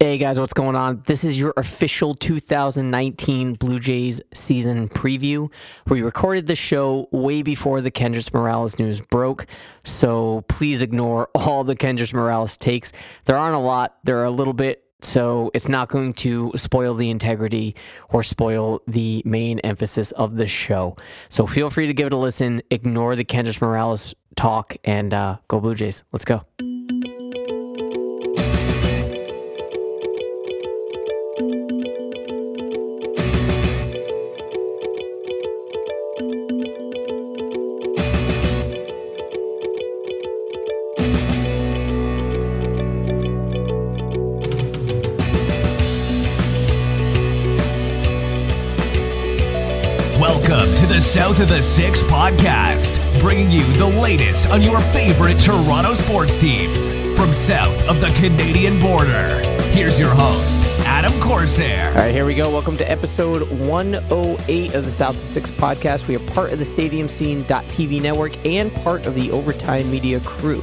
Hey guys, what's going on? This is your official 2019 Blue Jays season preview. We recorded the show way before the Kendrys Morales news broke, so please ignore all the Kendrys Morales takes. There aren't a lot, there are a little bit, so it's not going to spoil the integrity or spoil the main emphasis of the show. So feel free to give it a listen, ignore the Kendrys Morales talk, and uh, go Blue Jays. Let's go. South of the Six podcast, bringing you the latest on your favorite Toronto sports teams from south of the Canadian border. Here's your host, Adam Corsair. All right, here we go. Welcome to episode 108 of the South of the Six podcast. We are part of the Stadium Scene.tv network and part of the Overtime Media crew.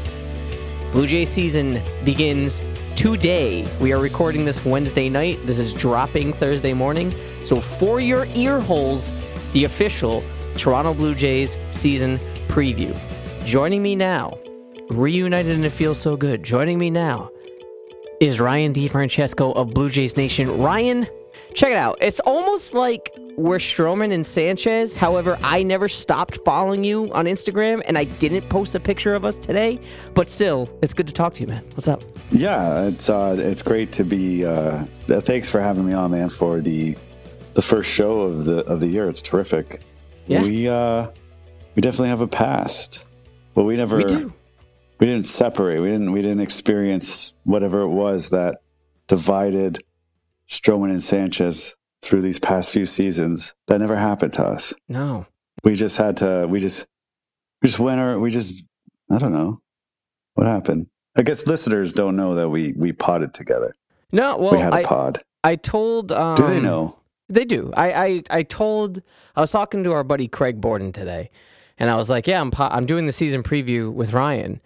Blue Jay season begins today. We are recording this Wednesday night. This is dropping Thursday morning. So, for your ear holes, the official Toronto Blue Jays season preview. Joining me now, reunited and it feels so good. Joining me now is Ryan DiFrancesco of Blue Jays Nation. Ryan, check it out. It's almost like we're Stroman and Sanchez. However, I never stopped following you on Instagram and I didn't post a picture of us today. But still, it's good to talk to you, man. What's up? Yeah, it's uh, it's great to be. Uh, thanks for having me on, man, for the the first show of the of the year. It's terrific. Yeah. We uh, we definitely have a past. Well, we never We do. we didn't separate. We didn't we didn't experience whatever it was that divided Stroman and Sanchez through these past few seasons. That never happened to us. No. We just had to. We just we just went. Our, we just I don't know what happened. I guess listeners don't know that we we potted together. No, well, we had a I, pod. I told. Um, Do they know? They do. I, I I told I was talking to our buddy Craig Borden today, and I was like, "Yeah, I'm po- I'm doing the season preview with Ryan,"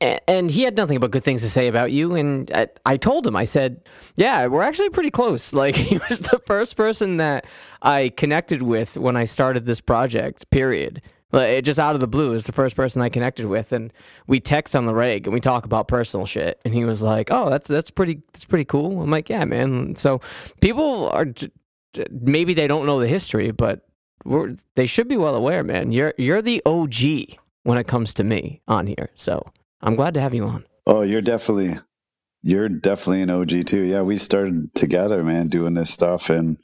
and, and he had nothing but good things to say about you. And I, I told him, I said, "Yeah, we're actually pretty close." Like he was the first person that I connected with when I started this project. Period. Like, it just out of the blue is the first person I connected with, and we text on the reg and we talk about personal shit. And he was like, "Oh, that's that's pretty that's pretty cool." I'm like, "Yeah, man." So people are maybe they don't know the history, but we're, they should be well aware, man. You're you're the OG when it comes to me on here. So I'm glad to have you on. Oh, you're definitely you're definitely an OG too. Yeah, we started together, man, doing this stuff and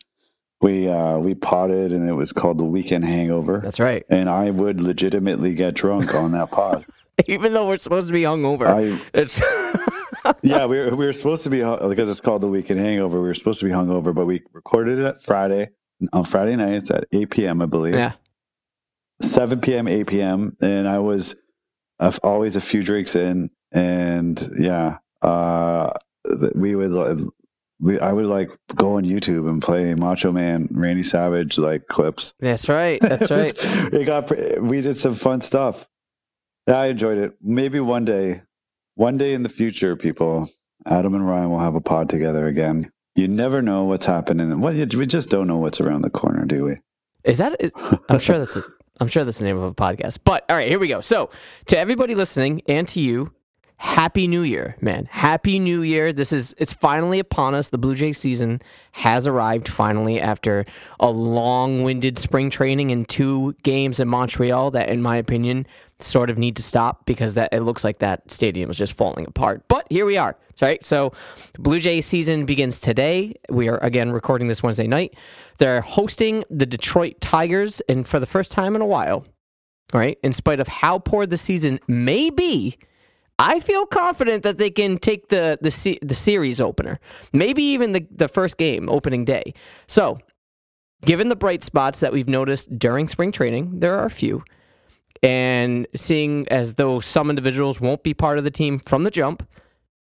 we uh we potted and it was called the weekend hangover. That's right. and I would legitimately get drunk on that pod. Even though we're supposed to be hungover, I it's yeah, we were, we were supposed to be because it's called the weekend hangover. We were supposed to be hungover, but we recorded it Friday on Friday nights at 8 p.m. I believe. yeah. 7 p.m., 8 p.m. And I was uh, always a few drinks in. And yeah, uh, we would, we, I would like go on YouTube and play Macho Man, Randy Savage like clips. That's right. That's It was- right. it got, we did some fun stuff. Yeah, I enjoyed it. Maybe one day, one day in the future, people, Adam and Ryan will have a pod together again. You never know what's happening. You- we just don't know what's around the corner, do we? Is that? I'm sure that's a. I'm sure that's the name of a podcast. But all right, here we go. So to everybody listening and to you, Happy New Year, man! Happy New Year! This is it's finally upon us. The Blue Jay season has arrived finally after a long-winded spring training and two games in Montreal that, in my opinion, sort of need to stop because that it looks like that stadium is just falling apart. But here we are. Right. So Blue Jay season begins today. We are again recording this Wednesday night. They're hosting the Detroit Tigers, and for the first time in a while, right? In spite of how poor the season may be, I feel confident that they can take the the the series opener, maybe even the the first game opening day. So, given the bright spots that we've noticed during spring training, there are a few, and seeing as though some individuals won't be part of the team from the jump,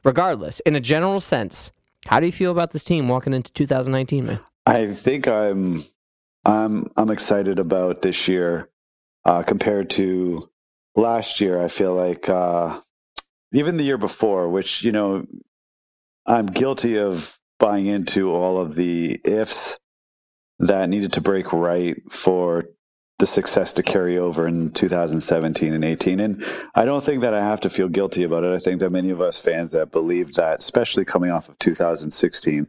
regardless, in a general sense, how do you feel about this team walking into 2019, man? I think I'm I'm I'm excited about this year uh, compared to last year. I feel like uh, even the year before, which you know I'm guilty of buying into all of the ifs that needed to break right for the success to carry over in 2017 and 18. And I don't think that I have to feel guilty about it. I think that many of us fans that believed that, especially coming off of 2016,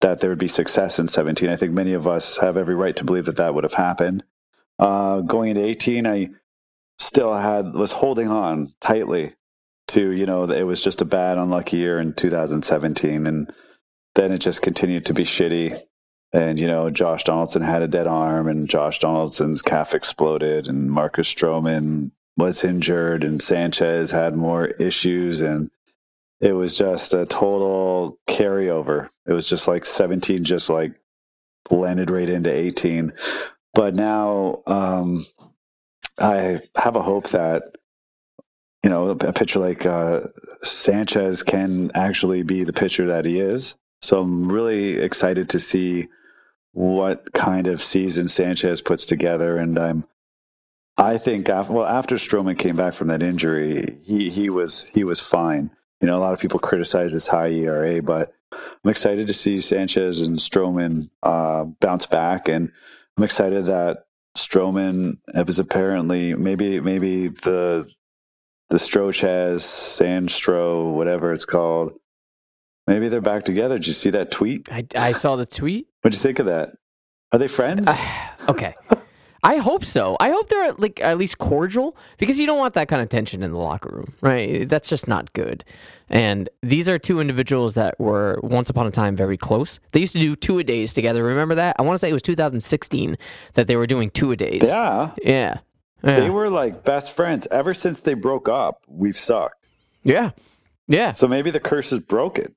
that there would be success in 17. I think many of us have every right to believe that that would have happened. Uh, going into 18, I still had was holding on tightly to you know it was just a bad unlucky year in 2017 and then it just continued to be shitty. And you know Josh Donaldson had a dead arm and Josh Donaldson's calf exploded and Marcus Stroman was injured and Sanchez had more issues and it was just a total carryover. It was just like 17 just like blended right into 18 but now um I have a hope that you know a pitcher like uh, Sanchez can actually be the pitcher that he is. So I'm really excited to see what kind of season Sanchez puts together, and I'm. I think after, well after Stroman came back from that injury, he he was he was fine. You know, a lot of people criticize his high ERA, but I'm excited to see Sanchez and Stroman uh, bounce back, and I'm excited that Stroman was apparently maybe maybe the the Strochez, Sandstro, whatever it's called. Maybe they're back together. Did you see that tweet? I, I saw the tweet. What'd you think of that? Are they friends? Uh, okay. I hope so. I hope they're like at least cordial because you don't want that kind of tension in the locker room, right? That's just not good. And these are two individuals that were once upon a time very close. They used to do two a days together. Remember that? I want to say it was 2016 that they were doing two a days. Yeah. Yeah. Yeah. They were like best friends. Ever since they broke up, we've sucked. Yeah. Yeah. So maybe the curse is broken.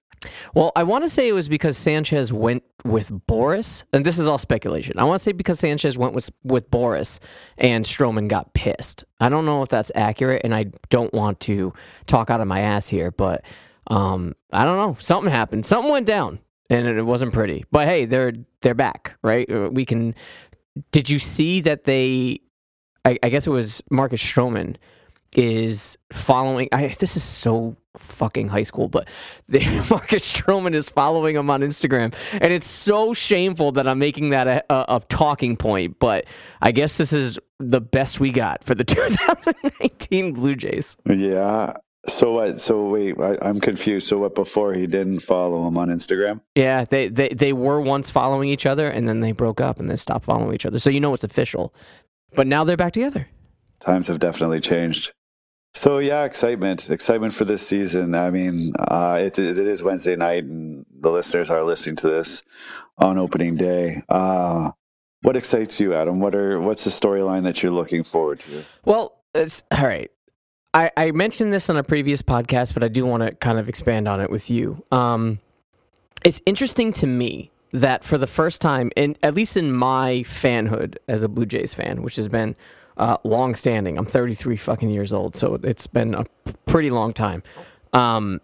Well, I want to say it was because Sanchez went with Boras, and this is all speculation. I want to say because Sanchez went with with Boras, and Stroman got pissed. I don't know if that's accurate, and I don't want to talk out of my ass here, but um, I don't know. Something happened. Something went down, and it wasn't pretty. But hey, they're they're back, right? Uh, we can. Did you see that they? I, I guess it was Marcus Stroman is following. I, this is so fucking high school, but the, Marcus Stroman is following him on Instagram, and it's so shameful that I'm making that a, a, a, talking point. But I guess this is the best we got for the 2019 Blue Jays. Yeah. So what? So wait, I, am confused. So what? Before he didn't follow him on Instagram? Yeah, they, they they were once following each other, and then they broke up, and they stopped following each other. So you know it's official. But now they're back together. Times have definitely changed. So yeah, excitement, excitement for this season. I mean, uh, it, it is Wednesday night, and the listeners are listening to this on opening day. Uh, what excites you, Adam? What are what's the storyline that you're looking forward to? Well, it's all right. I, I mentioned this on a previous podcast, but I do want to kind of expand on it with you. Um, it's interesting to me that for the first time, in at least in my fanhood as a Blue Jays fan, which has been uh, long standing. I'm 33 fucking years old, so it's been a pretty long time. Um,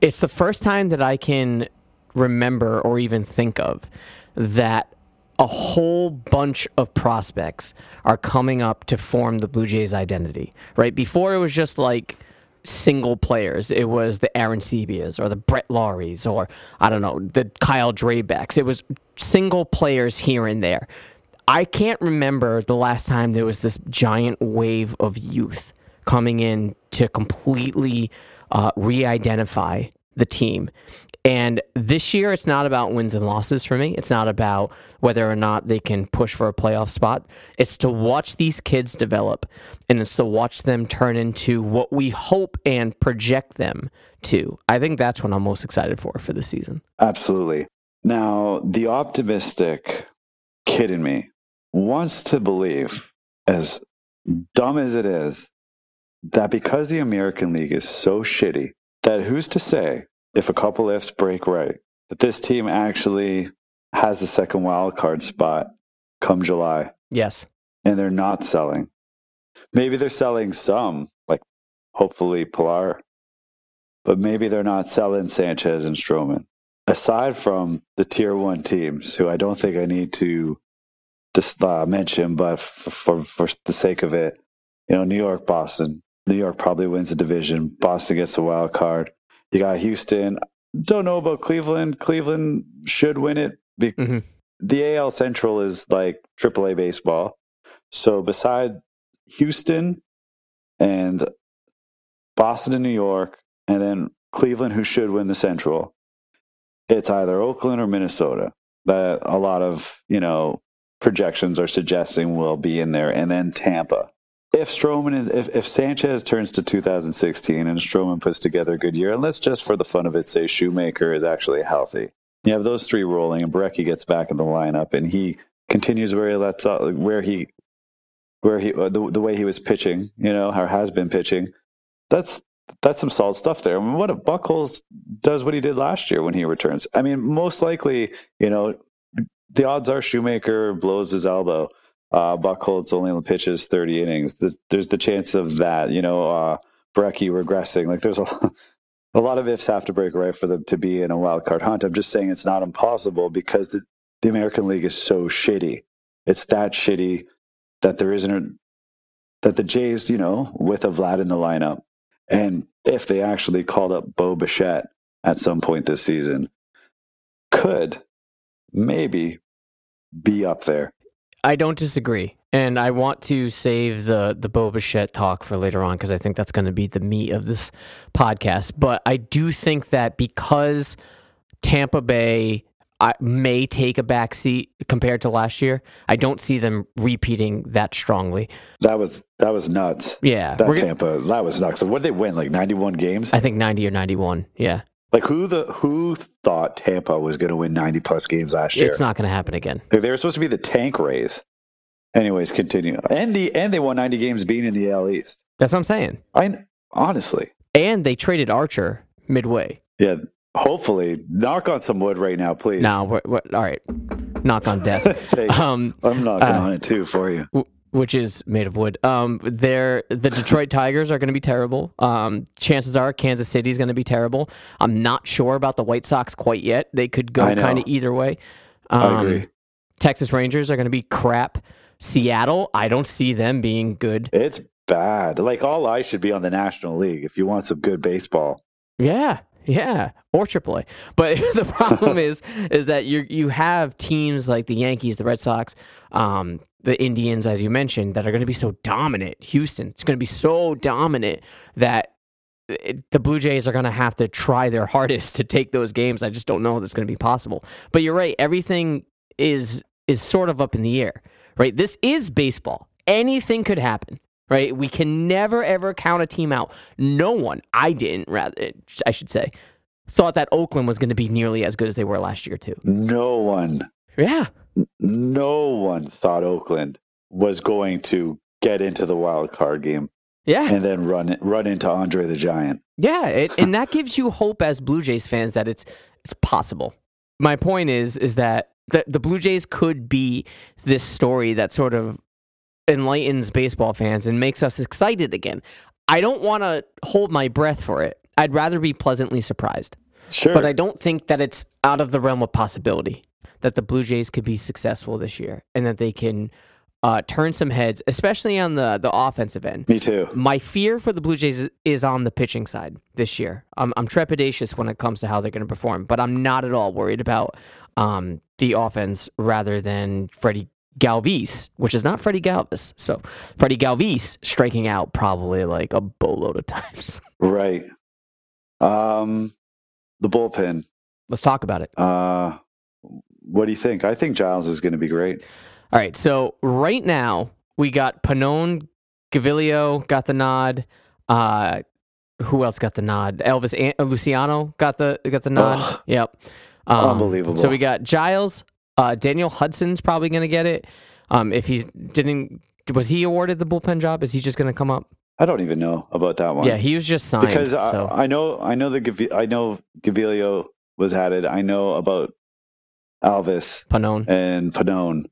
it's the first time that I can remember or even think of that a whole bunch of prospects are coming up to form the Blue Jays identity. Right before it was just like single players. It was the Arencibias or the Brett Lawries or I don't know the Kyle Drabeks. It was single players here and there. I can't remember the last time there was this giant wave of youth coming in to completely uh, re identify the team. And this year, it's not about wins and losses for me. It's not about whether or not they can push for a playoff spot. It's to watch these kids develop and it's to watch them turn into what we hope and project them to. I think that's what I'm most excited for for the season. Absolutely. Now, the optimistic kid in me wants to believe, as dumb as it is, that because the American League is so shitty, that who's to say if a couple ifs break right, that this team actually has the second wild card spot come July. Yes. And they're not selling. Maybe they're selling some, like hopefully Pilar, but maybe they're not selling Sanchez and Stroman. Aside from the tier one teams, who I don't think I need to just uh, mention, but for, for, for the sake of it, you know, New York, Boston. New York probably wins the division. Boston gets a wild card. You got Houston. don't know about Cleveland. Cleveland should win it. Be- Mhm. The AL Central is like AAA baseball. So beside Houston and Boston and New York, and then Cleveland, who should win the Central, it's either Oakland or Minnesota that a lot of you know projections are suggesting will be in there, and then Tampa. If Stroman is, if, if Sanchez turns to 2016 and Stroman puts together a good year, and let's just for the fun of it say Shoemaker is actually healthy, you have those three rolling, and Borucki gets back in the lineup, and he continues where he lets off, where he where he the, the way he was pitching, you know, or has been pitching. That's that's some solid stuff there. I mean, what if Buchholz does what he did last year when he returns? I mean, most likely, you know, the odds are Shoemaker blows his elbow. Uh, Buchholz only on the pitches 30 innings. The, there's the chance of that, you know, uh, Borucki regressing. Like there's a, a lot of ifs have to break right for them to be in a wild card hunt. I'm just saying it's not impossible because the, the American League is so shitty. It's that shitty that there isn't a, that the Jays, you know, with a Vlad in the lineup, and if they actually called up Bo Bichette at some point this season, could maybe be up there. I don't disagree, and I want to save the the Bo Bichette talk for later on because I think that's going to be the meat of this podcast. But I do think that because Tampa Bay I, may take a back seat compared to last year, I don't see them repeating that strongly. That was that was nuts. Yeah, That we're gonna- Tampa, that was nuts. So what did they win? Like 91 games? I think ninety or ninety one. Yeah, Like who the who thought Tampa was going to win 90 plus games last year? it's not going to happen again. Like, they were supposed to be the tank rays. Anyways, continue. And the and they won 90 games being in the AL East. That's what I'm saying. I honestly, And they traded Archer midway. yeah. Hopefully, knock on some wood right now, please. Now, we're, we're, all right, knock on desk. Um, I'm knocking uh, on it too for you. Which is made of wood. Um, they're the Detroit Tigers are going to be terrible. Um, chances are Kansas City is going to be terrible. I'm not sure about the White Sox quite yet. They could go kind of either way. Um, I agree. Texas Rangers are going to be crap. Seattle, I don't see them being good. It's bad. Like all eyes should be on the National League if you want some good baseball. Yeah, yeah, or AAA. But the problem is, is that you you have teams like the Yankees, the Red Sox, um, the Indians, as you mentioned, that are going to be so dominant. Houston, it's going to be so dominant that uh, it, the Blue Jays are going to have to try their hardest to take those games. I just don't know if it's going to be possible. But you're right. Everything is is sort of up in the air, right? This is baseball. Anything could happen, right? We can never ever count a team out. No one, I didn't, rather, I should say, thought that Oakland was going to be nearly as good as they were last year too. No one, Yeah, no one thought Oakland was going to get into the wild card game yeah, and then run run into Andre the Giant. yeah, it, and that gives you hope as Blue Jays fans that it's it's possible. My point is is that the the Blue Jays could be this story that sort of enlightens baseball fans and makes us excited again. I don't want to hold my breath for it. I'd rather be pleasantly surprised. Sure, But I don't think that it's out of the realm of possibility that the Blue Jays could be successful this year and that they can uh, turn some heads, especially on the the offensive end. me too. My fear for the Blue Jays is, on the pitching side this year. I'm, I'm trepidatious when it comes to how they're going to perform, but I'm not at all worried about um, the offense rather than Freddie Galvis, which is not Freddie Galvis. So Freddie Galvis striking out probably like a boatload of times. Right. Um, the bullpen. Let's talk about it. Uh, what do you think? I think Giles is going to be great. All right, so right now we got Pannone, Gaviglio got the nod. Uh, who else got the nod? Elvis An- uh, Luciano got the got the nod. Ugh. Yep, Um, Unbelievable. So we got Giles. Uh, Daniel Hudson's probably going to get it. Um, if he's didn't was he awarded the bullpen job? Is he just going to come up? I don't even know about that one. Yeah, he was just signed. because I, so I know I know the I know Gaviglio was added. I know about Alvis Pannone and Pannone.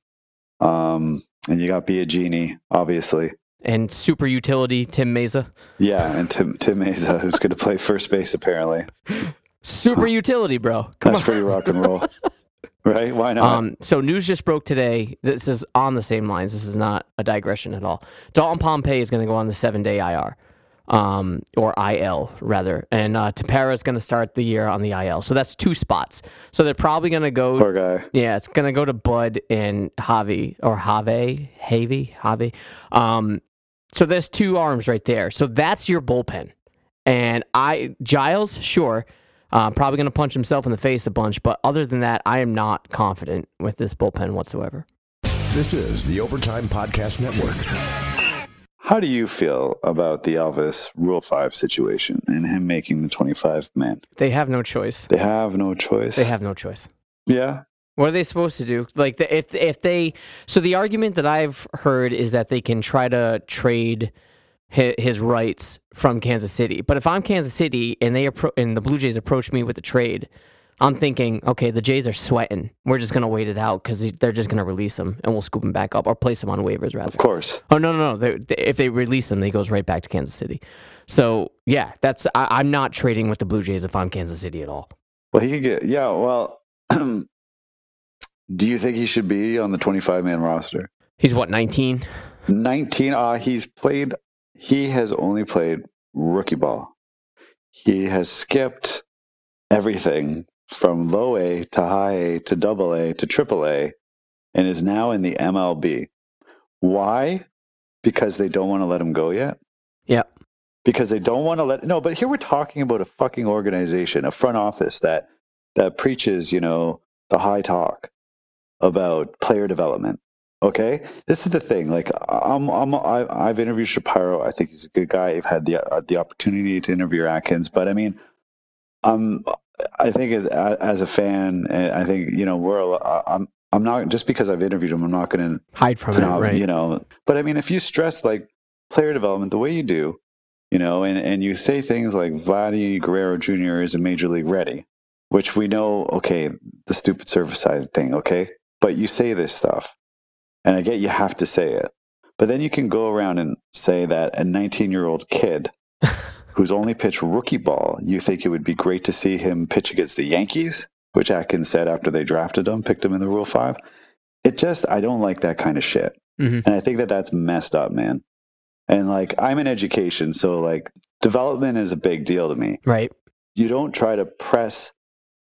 Um, and you got Biagini, obviously. and super utility Tim Mayza. Yeah, and Tim Tim Mayza, who's going to play first base apparently. Super utility, bro. Come That's on. pretty rock and roll, right? Why not? Um, so news just broke today. This is on the same lines. This is not a digression at all. Dalton Pompey is going to go on the seven day IR. Um, or IL rather, and uh, Tepera is going to start the year on the IL. So that's two spots. So they're probably going to go. Poor guy. Yeah, it's going to go to Bud and Javi or Have, Javi, Javi. Um, so there's two arms right there. So that's your bullpen. And I Giles, sure, uh, probably going to punch himself in the face a bunch, but other than that, I am not confident with this bullpen whatsoever. This is the Overtime Podcast Network. How do you feel about the Elvis Rule 5 situation and him making the 25 man? They have no choice. They have no choice. They have no choice. Yeah. What are they supposed to do? Like the, if if they so the argument that I've heard is that they can try to trade his, his rights from Kansas City. But if I'm Kansas City and they appro- and the Blue Jays approach me with a trade, I'm thinking, okay, the Jays are sweating. We're just gonna wait it out because they're just gonna release them and we'll scoop them back up or place them on waivers rather. Of course. Oh no, no, no! They, they, if they release them, he goes right back to Kansas City. So yeah, that's I, I'm not trading with the Blue Jays if I'm Kansas City at all. Well, he could get, yeah, well, do you think he should be on the 25 man roster? He's what 19. 19, uh, he's played, he has only played rookie ball. He has skipped everything from low A to high A to double A to triple A and is now in the MLB. Why? Because they don't want to let him go yet? Yeah. Because they don't want to let no, but here we're talking about a fucking organization, a front office that that preaches, you know, the high talk about player development. Okay, this is the thing. Like, I'm, I'm, I, I've interviewed Shapiro. I think he's a good guy. I've had the uh, the opportunity to interview Atkins, but I mean, I'm, I think as, as a fan, eh, I think you know we're. a- I'm, I'm not just because I've interviewed him. I'm not going to Hide from it, right? you know but i mean if you stress like player development the way you do you know and, and you say things like vladdy guerrero jr is a major league ready which we know okay the stupid service side thing okay but you say this stuff and i get you have to say it but then you can go around and say that a 19 year old kid who's only pitched rookie ball you think it would be great to see him pitch against the yankees which atkins said after they drafted him picked him in the rule five it just i don't like that kind of shit Mhm. and i think that that's messed up man and like i'm in education so like development is a big deal to me Right. you don't try to press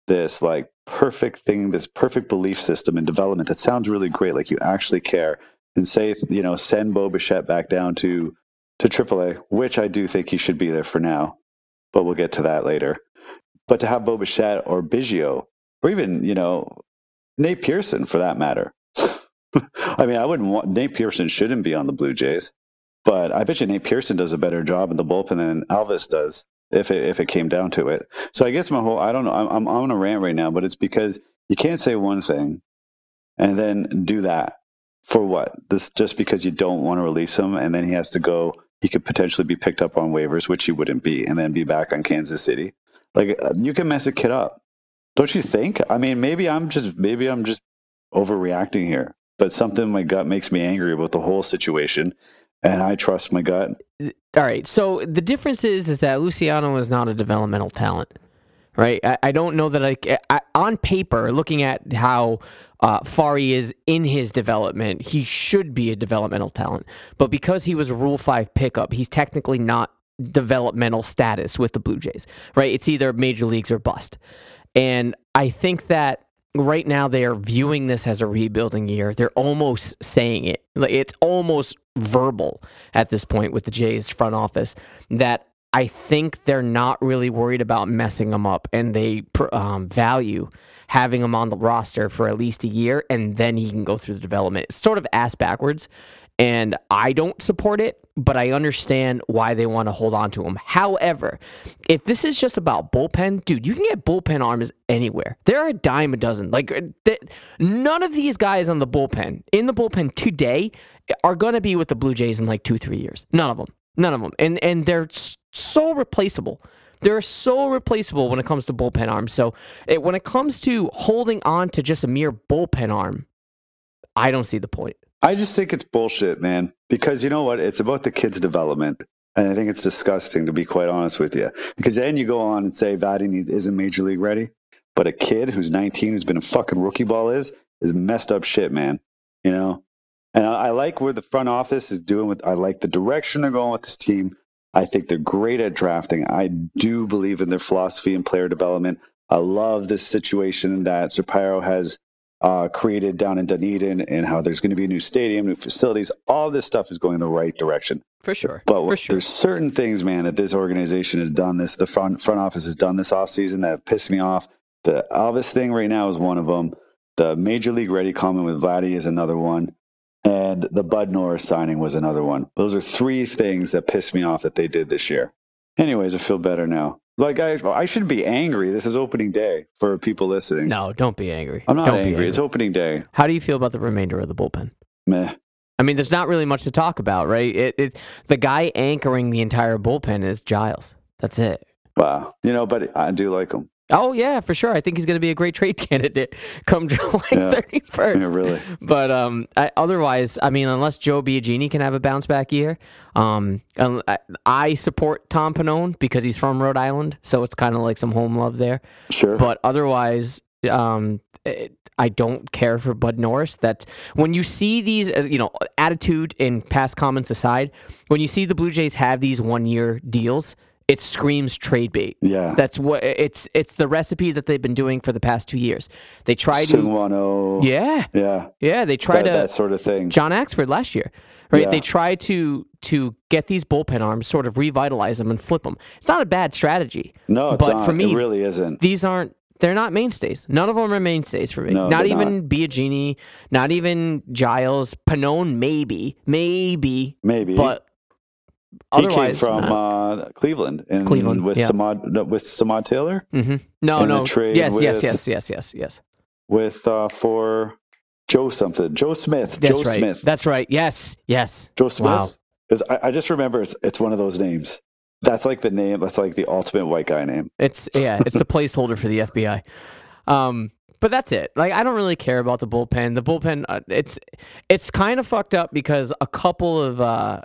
this like perfect thing this perfect belief system in development that sounds really great like you actually care and say you know send bo bichette back down to to aaa which i do think he should be there for now but we'll get to that later. But to have bo bichette or biggio or even you know nate pearson for that matter. I mean i wouldn't want nate pearson shouldn't be on the blue jays but i bet you nate pearson does a better job in the bullpen than elvis does if it, if it came down to it. So i guess my whole i don't know i'm, I'm on a rant right now but it's because you can't say one thing and then do that for what? This just because you don't want to release him and then he has to go he could potentially be picked up on waivers which he wouldn't be and then be back on kansas city like uh, you can mess a kid up don't you think i mean maybe i'm just maybe i'm just overreacting here but something in my gut makes me angry about the whole situation and i trust my gut All right. So the difference is is that Luciano is not a developmental talent, right? I, I don't know that I, I on paper, looking at how uh, far he is in his development, he should be a developmental talent. But because he was a Rule Five pickup, he's technically not developmental status with the Blue Jays, right? It's either major leagues or bust. And I think that right now they are viewing this as a rebuilding year. They're almost saying it. It's almost verbal at this point with the Jays front office that I think they're not really worried about messing them up and they um, value having him on the roster for at least a year and then he can go through the development. It's sort of ass backwards. And I don't support it, but I understand why they want to hold on to him. However, if this is just about bullpen, dude, you can get bullpen arms anywhere. There are a dime a dozen. Like uh, none of these guys on the bullpen in the bullpen today are going to be with the Blue Jays in like two, three years. None of them. None of them. And and they're so replaceable. They're so replaceable when it comes to bullpen arms. So it, when it comes to holding on to just a mere bullpen arm, I don't see the point. I just think it's bullshit, man. Because you know what? It's about the kid's development. And I think it's disgusting, to be quite honest with you. Because then you go on and say Vladdy isn't major league ready. But a kid who's 19, who's been a fucking rookie ball is, is messed up shit, man. You know? And I, I like where the front office is doing with, I like the direction they're going with this team. I think they're great at drafting. I do believe in their philosophy and player development. I love this situation that Shapiro has uh, created down in Dunedin and how there's going to be a new stadium, new facilities. All this stuff is going in the right direction. For sure. But For sure. there's certain things, man, that this organization has done this, the front front office has done this offseason that pissed me off. The Elvis thing right now is one of them. The Major League Ready comment with Vladdy is another one. And the Bud Norris signing was another one. Those are three things that pissed me off that they did this year. Anyways, I feel better now. Like I, I shouldn't be angry. This is opening day for people listening. No, don't be angry. I'm not Don't be angry. It's opening day. How do you feel about the remainder of the bullpen? Meh. I mean, there's not really much to talk about, right? It, it the guy anchoring the entire bullpen is Giles. That's it. Wow. You know, but I do like them. Oh yeah, for sure. I think he's going to be a great trade candidate come July Yeah. thirty first. Yeah, really. But um, I, otherwise, I mean, unless Joe Biagini can have a bounce back year, um, I, I support Tom Pannone because he's from Rhode Island, so it's kind of like some home love there. Sure. But otherwise, um, it, I don't care for Bud Norris. That when you see these, uh, you know, attitude and past comments aside, when you see the Blue Jays have these one year deals, it screams trade bait. yeah. That's what it's. It's the recipe that they've been doing for the past two years. They try to, yeah, Yeah. yeah. They try That, to that sort of thing. John Axford last year, right? Yeah. They try to to get these bullpen arms, sort of revitalize them and flip them. It's not a bad strategy. No, it's but not. for me, it really isn't. these aren't. They're not mainstays. None of them are mainstays for me. No, not even Biagini. Not even Giles. Pannone, maybe, maybe, Maybe. but he came from uh, Cleveland, and Cleveland, with yeah. Samad no, with Samad Taylor Mhm. no, no. trade yes, yes, with- yes, yes, yes, yes. with uh, for Joe something, Joe Smith, That's Joe right. Smith, That's right. Yes, yes. Joe Smith. Wow. I, I just remember it's it's one of those names. That's like the name. That's like the ultimate white guy name. It's yeah, it's the placeholder for the FBI. Um, but that's it. Like I don't really care about the bullpen. The bullpen, uh, it's it's kind of fucked up because a couple of uh,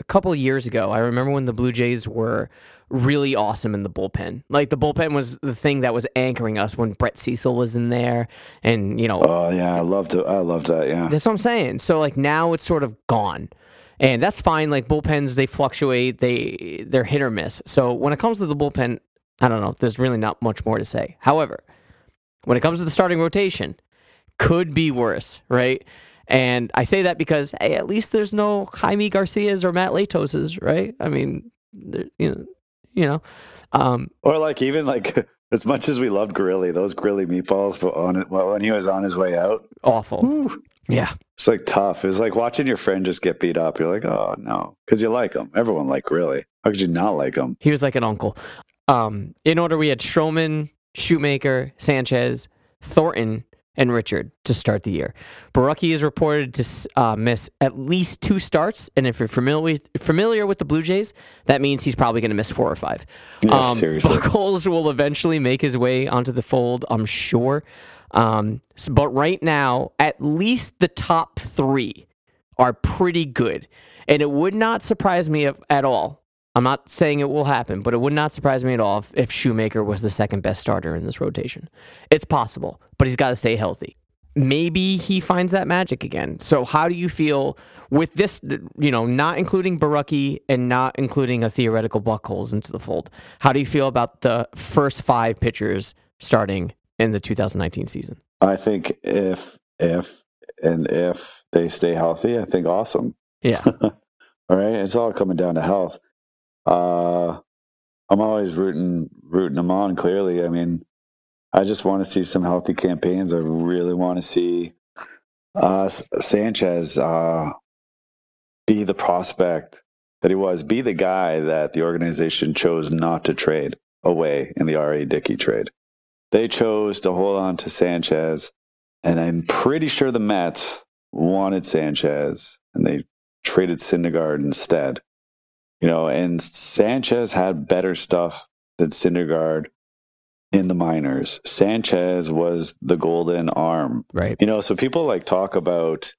a couple of years ago, I remember when the Blue Jays were really awesome in the bullpen. Like the bullpen was the thing that was anchoring us when Brett Cecil was in there, and you know Oh yeah, I loved it. I loved that. Yeah. that's what I'm saying. So like now it's sort of gone. And that's fine. Like bullpens, they fluctuate. They they're hit or miss. So when it comes to the bullpen, I don't know. There's really not much more to say. However, when it comes to the starting rotation, could be worse, right? And I say that because hey, at least there's no Jaime Garcias or Matt Latoses, right? I mean, you know, you know, um, Or like even like as much as we loved Grilli, those Grilli meatballs but on it when he was on his way out. awful. whew, Yeah, It's like tough. It was like watching your friend just get beat up. You're like, oh no, because you like him. Everyone like Grilli. How could you not like him? He was like an uncle. Um, in order, we had Stroman, Shoemaker, Sanchez, Thornton, and Richard to start the year. Borucki is reported to uh, miss at least two starts, and if you're familiar familiar with the Blue Jays, that means he's probably going to miss four or five. Yeah, seriously. Buchholz will eventually make his way onto the fold, I'm sure. Um, but right now, at least the top three are pretty good. And it would not surprise me at all. I'm not saying it will happen, but it would not surprise me at all if, if Shoemaker was the second best starter in this rotation. It's possible, but he's got to stay healthy. Maybe he finds that magic again. So, how do you feel with this, you know, not including Borucki and not including a theoretical Buchholz into the fold? How do you feel about the first five pitchers starting in the 2019 season? I think if if and if they stay healthy, I think awesome. Yeah. All right, it's all coming down to health. Uh, I'm always rooting rooting them on. Clearly, I mean, I just want to see some healthy campaigns. I really want to see uh, Sanchez uh, be the prospect that he was, be the guy that the organization chose not to trade away in the R.A. Dickey trade. They chose to hold on to Sanchez, and I'm pretty sure the Mets wanted Sanchez, and they traded Syndergaard instead. You know, and Sanchez had better stuff than Syndergaard in the minors. Sanchez was the golden arm. Right. You know, so people like talk about,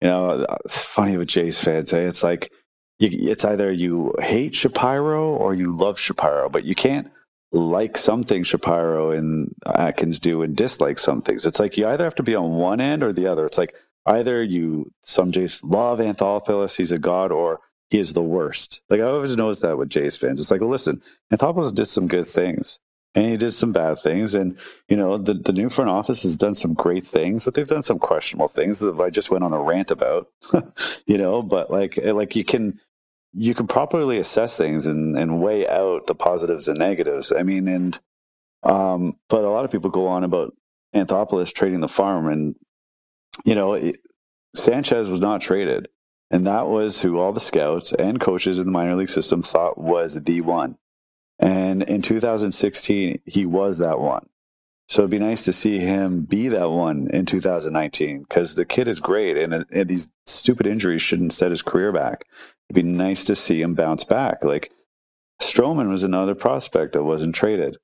you know, it's funny what Jays fans say. It's like, you, it's either you hate Shapiro or you love Shapiro, but you can't like something Shapiro and Atkins do and dislike some things. It's like you either have to be on one end or the other. It's like either you, some Jays love Anthopoulos, he's a god, or he is the worst. Like I always noticed that with Jays fans. It's like, well, listen, Anthopoulos did some good things and he did some bad things. And, you know, the, the new front office has done some great things, but they've done some questionable things that I just went on a rant about, you know, but like, eh, like you can, you can properly assess things and, and weigh out the positives and negatives. I mean, and, um, but a lot of people go on about Anthopoulos trading the farm and, you know, it, Sanchez was not traded. And that was who all the scouts and coaches in the minor league system thought was the one. And in 2016, he was that one. So it'd be nice to see him be that one in 2019 because the kid is great and, and, these stupid injuries shouldn't set his career back. It'd be nice to see him bounce back. Like Stroman was another prospect that wasn't traded.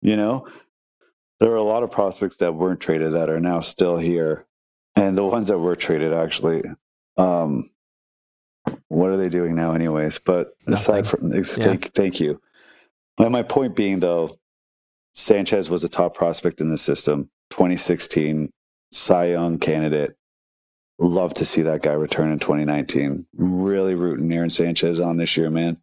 You know, there are a lot of prospects that weren't traded that are now still here. And the ones that were traded actually, um, what are they doing now, anyways? But Nothing. aside from, yeah. thank, thank you. And my point being, though, Sanchez was a top prospect in the system. 2016 Cy Young candidate. Love to see that guy return in 2019. Really rooting Aaron Sanchez on this year, man.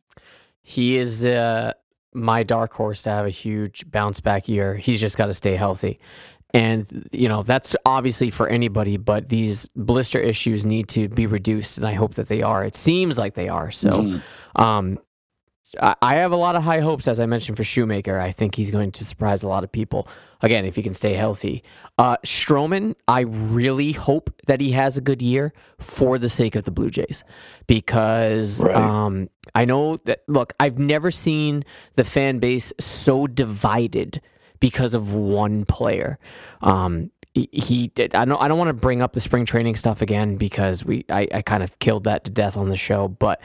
He is uh, my dark horse to have a huge bounce back year. He's just got to stay healthy. And, you know, that's obviously for anybody, but these blister issues need to be reduced. And I hope that they are. It seems like they are. So, mm-hmm. um, I have a lot of high hopes, as I mentioned, for Shoemaker. I think he's going to surprise a lot of people. Again, if he can stay healthy. Uh, Stroman, I really hope that he has a good year for the sake of the Blue Jays. Because right. um, I know that, look, I've never seen the fan base so divided because of one player. Um, he, did, I don't I don't want to bring up the spring training stuff again because we I, I kind of killed that to death on the show, but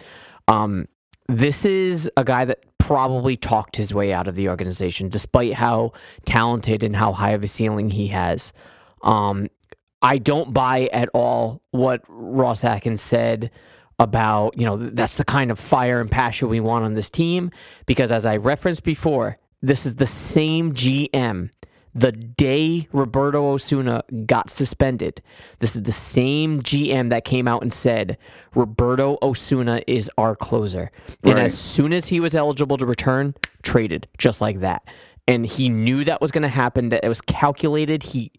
um, this is a guy that probably talked his way out of the organization, despite how talented and how high of a ceiling he has. Um, I don't buy at all what Ross Atkins said about, you know, that's the kind of fire and passion we want on this team. Because as I referenced before, this is the same GM the day Roberto Osuna got suspended. This is the same GM that came out and said Roberto Osuna is our closer. Right. And as soon as he was eligible to return, traded just like that. And he knew that was going to happen, that it was calculated. He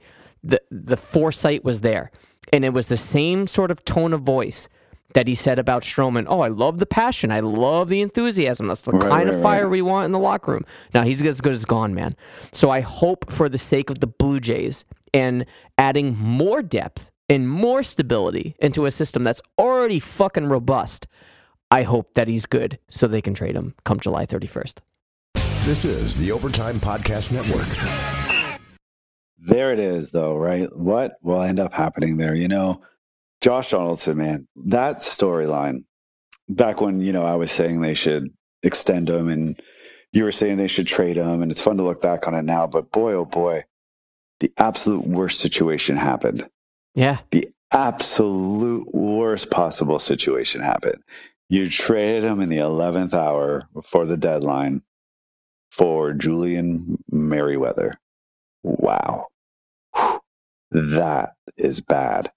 the the foresight was there. And it was the same sort of tone of voice that he said about Stroman. Oh, I love the passion. I love the enthusiasm. That's the right, kind right, of fire right. we want in the locker room. Now he's as good as gone, man. So I hope for the sake of the Blue Jays and adding more depth and more stability into a system that's already fucking robust. I hope that he's good so they can trade him come July 31st. This is the Overtime Podcast Network. There it is, though, right? What will end up happening there? You know, Josh Donaldson, man, that storyline back when, you know, I was saying they should extend him and you were saying they should trade him. And it's fun to look back on it now. But boy, oh boy, the absolute worst situation happened. Yeah. The absolute worst possible situation happened. You traded him in the 11th hour before the deadline for Julian Merryweather. Wow. That is bad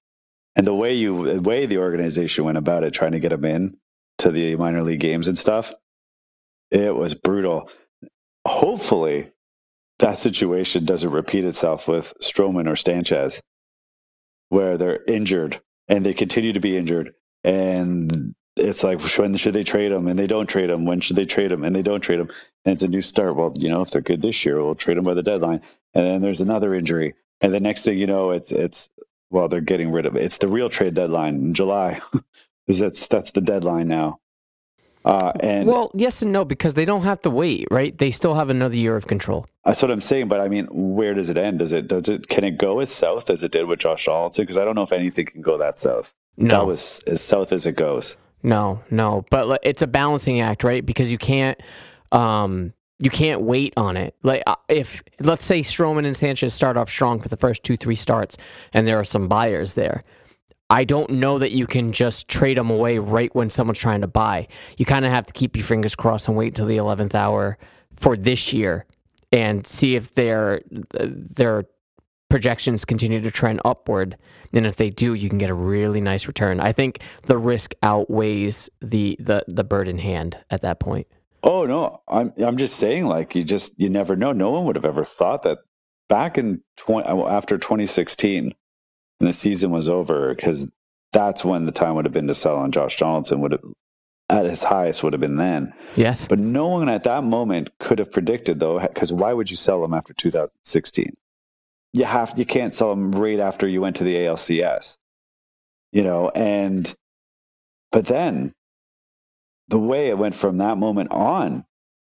and the way you the way the organization went about it trying to get him in to the minor league games and stuff it was brutal. Hopefully that situation doesn't repeat itself with Stroman or Sanchez where they're injured and they continue to be injured and it's like when should they trade them and they don't trade them when should they trade them and they don't trade them and it's a new start. Well you know if they're good this year we'll trade them by the deadline. And then there's another injury. And the next thing you know it's it's well, they're getting rid of it. It's the real trade deadline in July. Is that's that's the deadline now. Uh, and well, yes and no, because they don't have to wait, right? They still have another year of control. That's what I'm saying. But I mean, where does it end? Does it does it can it go as south as it did with Josh Donaldson? Because I don't know if anything can go that south. No, that was as south as it goes. No, no, but it's a balancing act, right? Because you can't. Um, you can't wait on it. Like uh, if let's say Stroman and Sanchez start off strong for the first two three starts, and there are some buyers there. I don't know that you can just trade them away right when someone's trying to buy. You kind of have to keep your fingers crossed and wait until the eleventh hour for this year and see if they're they're projections continue to trend upward, and if they do, you can get a really nice return. I think the risk outweighs the the the bird in hand at that point. Oh no, I'm I'm just saying like you just you never know. No one would have ever thought that back in uh, 20, after 2016 and the season was over because that's when the time would have been to sell on Josh Donaldson would have at his highest would have been then. Yes. But no one at that moment could have predicted though because why would you sell him after 2016? You have you can't sell him right after you went to the ALCS. You know, and but then the way it went from that moment on,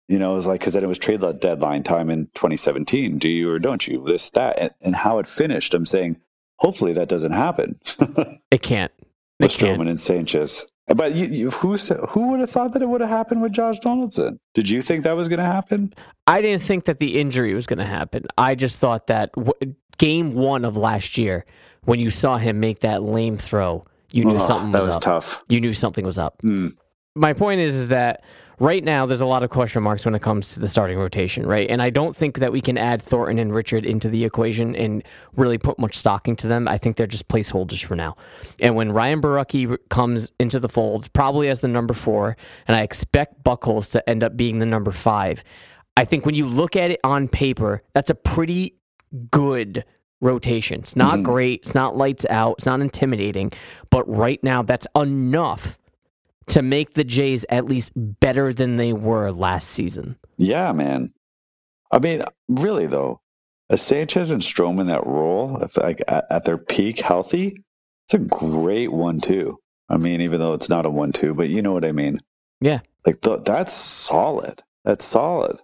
you know, it was like because then it was trade deadline time in 2017. Do you or don't you? This that and, and how it finished. I'm saying hopefully that doesn't happen. it can't. It with Stroman and Sanchez. But you, you, who who would have thought that it would have happened with Josh Donaldson? Did you think that was going to happen? I didn't think that the injury was going to happen. I just thought that w- game one of last year, when you saw him make that lame throw, you knew oh, something was, that was up. tough. You knew something was up. Mm. My point is, is that right now there's a lot of question marks when it comes to the starting rotation, right? And I don't think that we can add Thornton and Richard into the equation and really put much stock into them. I think they're just placeholders for now. And when Ryan Borucki comes into the fold, probably as the number four, and I expect Buchholz to end up being the number five, I think when you look at it on paper, that's a pretty good rotation. It's not mm-hmm. great. It's not lights out. It's not intimidating. But right now, that's enough to make the Jays at least better than they were last season. Yeah, man. I mean, really though, a Sanchez and Stroman that role, if like at, at their peak, healthy, it's a great one-two. I mean, even though it's not a one-two, but you know what I mean. Yeah, like th- that's solid. That's solid.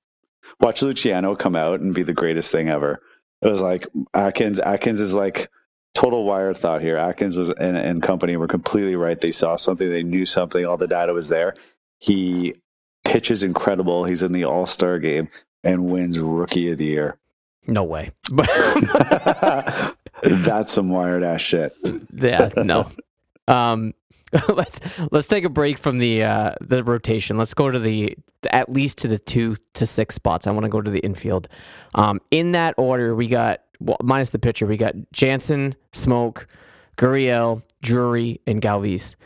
Watch Luciano come out and be the greatest thing ever. It was like Atkins. Atkins is like total wire thought here. Atkins was and, and company were completely right. They saw something, they knew something, all the data was there. He pitches incredible. He's in the All Star game and wins Rookie of the Year. No way. That's some wired ass shit. Yeah, no. Um, let's let's take a break from the uh, the rotation. Let's go to the at least to the two to six spots. I want to go to the infield. Um, in that order, we got well, minus the pitcher, we got Jansen, Smoak, Gurriel, Drury, and Galvis.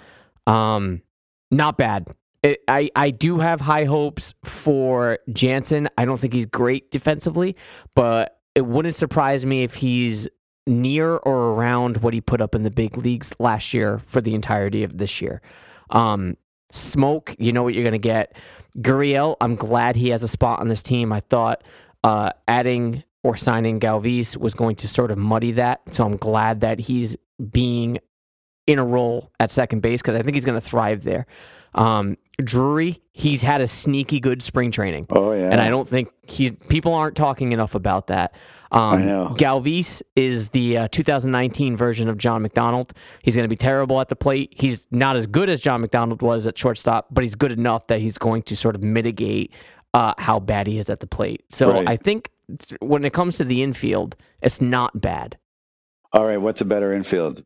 Um, not bad. It, I, I do have high hopes for Jansen. I don't think he's great defensively, but it wouldn't surprise me if he's near or around what he put up in the big leagues last year for the entirety of this year. Um, Smoak, you know what you're going to get. Gurriel, I'm glad he has a spot on this team. I thought uh, adding or signing Galvis was going to sort of muddy that. So I'm glad that he's being in a role at second base because I think he's going to thrive there. Um, Drury, he's had a sneaky good spring training. Oh yeah, and I don't think he's people aren't talking enough about that. Um, I know. Galvis is the uh, 2019 version of John McDonald. He's going to be terrible at the plate. He's not as good as John McDonald was at shortstop, but he's good enough that he's going to sort of mitigate uh, how bad he is at the plate. So right. I think when it comes to the infield, it's not bad. All right, what's a better infield?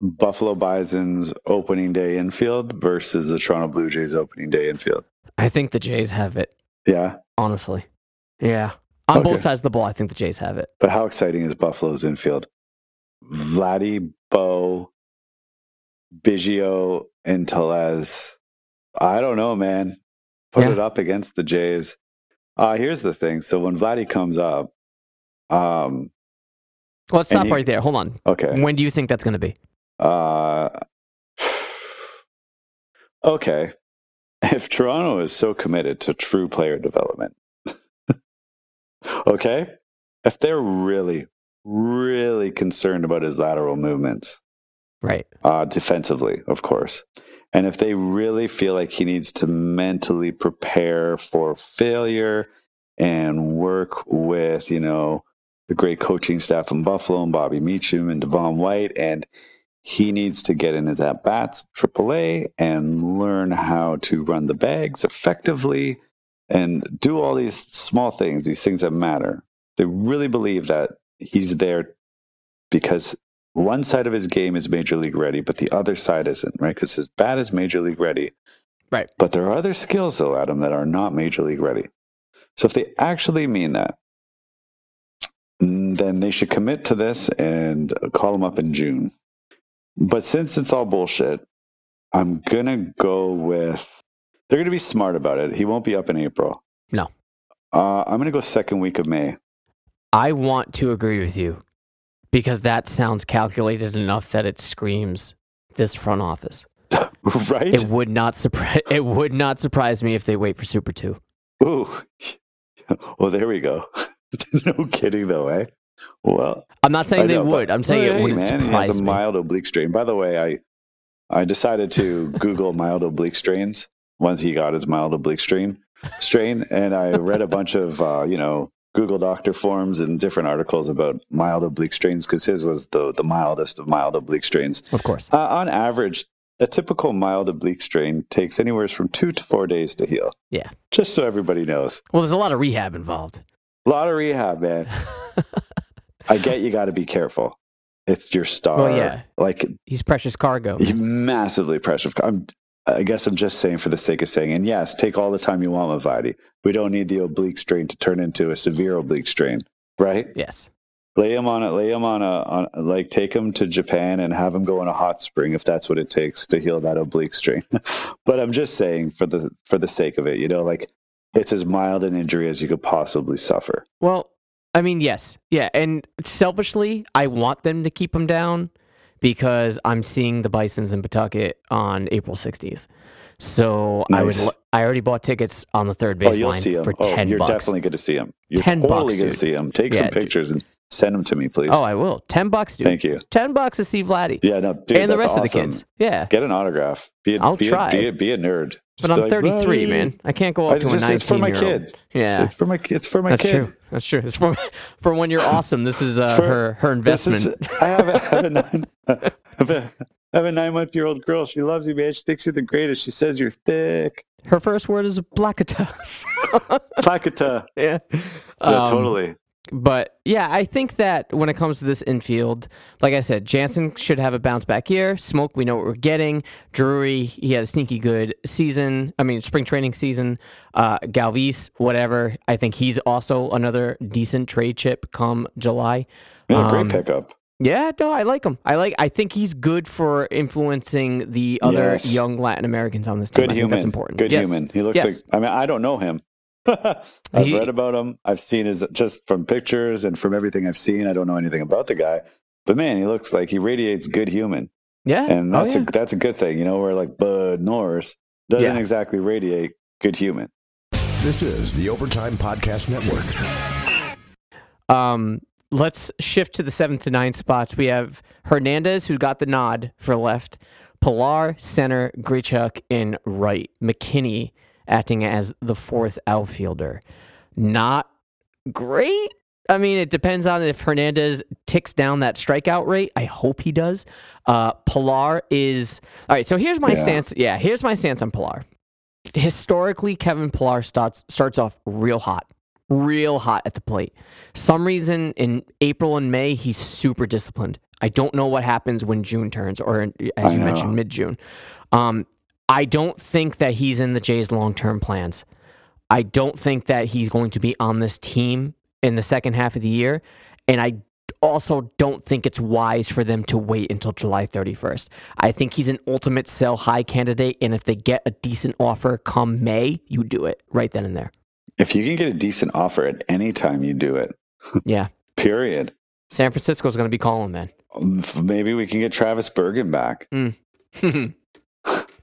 Buffalo Bison's opening day infield versus the Toronto Blue Jays opening day infield? I think the Jays have it. Yeah. Honestly. Yeah. On okay. both sides of the ball, I think the Jays have it. But how exciting is Buffalo's infield? Vladdy, Bo, Biggio, and Tellez. I don't know, man. Put yeah. it up against the Jays. Uh, here's the thing. So when Vladdy comes up, um, well, let's stop he, right there. Hold on. Okay. When do you think that's going to be? Uh, okay. If Toronto is so committed to true player development, okay, if they're really, really concerned about his lateral movements, right, uh, defensively, of course, and if they really feel like he needs to mentally prepare for failure and work with, you know, the great coaching staff in Buffalo and Bobby Meacham and Devon White, and he needs to get in his at bats, AAA, and learn how to run the bags effectively and do all these small things, these things that matter. They really believe that he's there because one side of his game is major league ready, but the other side isn't, right? Because his bat is major league ready. Right. But there are other skills, though, Adam, that are not major league ready. So if they actually mean that, um, then they should commit to this and call him up in June. But since it's all bullshit, I'm gonna go with. They're gonna be smart about it. He won't be up in April. No. Uh, I'm gonna go second week of May. I want to agree with you because that sounds calculated enough that it screams this front office. right? It would not surprise it would not surprise me if they wait for Super 2. Ooh. Well, there we go. no kidding, though, eh? Well, I'm not saying they know, would. I'm saying Well, it hey, wouldn't man, surprise has a me. mild oblique strain. By the way, I I decided to Google mild oblique strains once he got his mild oblique strain strain, and I read a bunch of uh, you know Google Doctor forums and different articles about mild oblique strains because his was the the mildest of mild oblique strains. Of course. Uh, on average, a typical mild oblique strain takes anywhere from two to four days to heal. Yeah. Just so everybody knows. Well, there's a lot of rehab involved. A lot of rehab, man. I get you got to be careful. It's your star. Well, yeah. Like He's precious cargo. massively precious. I'm, I guess I'm just saying for the sake of saying. And yes, take all the time you want Vidi. We don't need the oblique strain to turn into a severe oblique strain, right? Yes. Lay him on it. Lay him on a on like take him to Japan and have him go in a hot spring if that's what it takes to heal that oblique strain. but I'm just saying for the for the sake of it, you know, like it's as mild an injury as you could possibly suffer. Well, I mean, yes. Yeah. And selfishly, I want them to keep him down because I'm seeing the Bisons in Pawtucket on April 16th. So I would. I already bought tickets on the third Oh, baseline him. for oh, ten you're bucks. definitely going to see him. You're 10 totally bucks, going to see him. Take Yeah, some pictures and send them to me, please. Oh, I will. Ten bucks, dude. Thank you. Ten bucks to see Vladdy Yeah, no, dude, and the rest of the kids. Yeah, Get an autograph. Be a, I'll be try. A, be, a, be a nerd. but Just I'm be like, 33, "Buddy." man. I can't go up to a just- 19 it's for my kid. Yeah. It's, for my it's for my That's kid. true. That's true. It's for for when you're awesome. This is uh, for- her her investment. is, I have a, I have a nine, I have a, I have a nine month year old girl. She loves you, man. She thinks you're the greatest. She says you're thick. Her first word is blackatus. Plakata. yeah. Yeah, Um, totally. But yeah, I think that when it comes to this infield, like I said, Jansen should have a bounce back year. Smoak, we know what we're getting. Drury, he had a sneaky good season. I mean, spring training season. Uh, Galvis, whatever. I think he's also another decent trade chip come July. Yeah, um, great pickup. Yeah, no, I like him. I like. I think he's good for influencing the other Yes. young Latin Americans on this team. Good I human. think that's important. Good Yes. human. He looks Yes. like. I mean, I don't know him. I've He- read about him. I've seen his just from pictures and from everything I've seen. I don't know anything about the guy, but man, he looks like he radiates good human, Yeah, and Oh, that's yeah. a that's a good thing. You know, where like Bud Norris doesn't Yeah. exactly radiate good human. This is the Overtime Podcast Network. Um, let's shift to the seventh to ninth spots. We have Hernandez, who got the nod for left, Pillar, center, Grichuk in right, McKinney acting as the fourth outfielder. Not great. I mean, it depends on if Hernandez ticks down that strikeout rate. I hope he does. Uh, Pillar is all right. So here's my Yeah. stance. Yeah, here's my stance on Pillar. Historically, Kevin Pillar starts starts off real hot, real hot at the plate. Some reason in April and May he's super disciplined. I don't know what happens when June turns, or as you mentioned, mid June. Um, I don't think that he's in the Jays' long term plans. I don't think that he's going to be on this team in the second half of the year. And I also don't think it's wise for them to wait until July 31st. I think he's an ultimate sell high candidate. And if they get a decent offer come May, you do it right then and there. If you can get a decent offer at any time, you do it. Yeah. Period. San Francisco's going to be calling, man. Maybe we can get Travis Bergen back. yeah. Mm.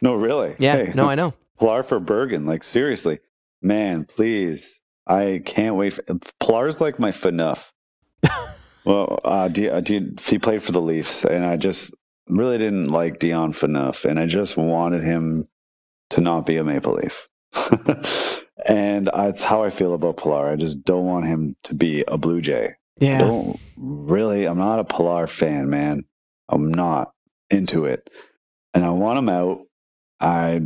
No, really. Hey, No, I know. Pillar for Bergen. Like seriously, man, please. I can't wait. For, Pillar's like my Phaneuf. well, uh, uh, he played for the Leafs, and I just really didn't like Dion Phaneuf, and I just wanted him to not be a Maple Leaf. and that's how I feel about Pillar. I just don't want him to be a Blue Jay. Yeah. Don't really. I'm not a Pillar fan, man. I'm not into it, and I want him out. I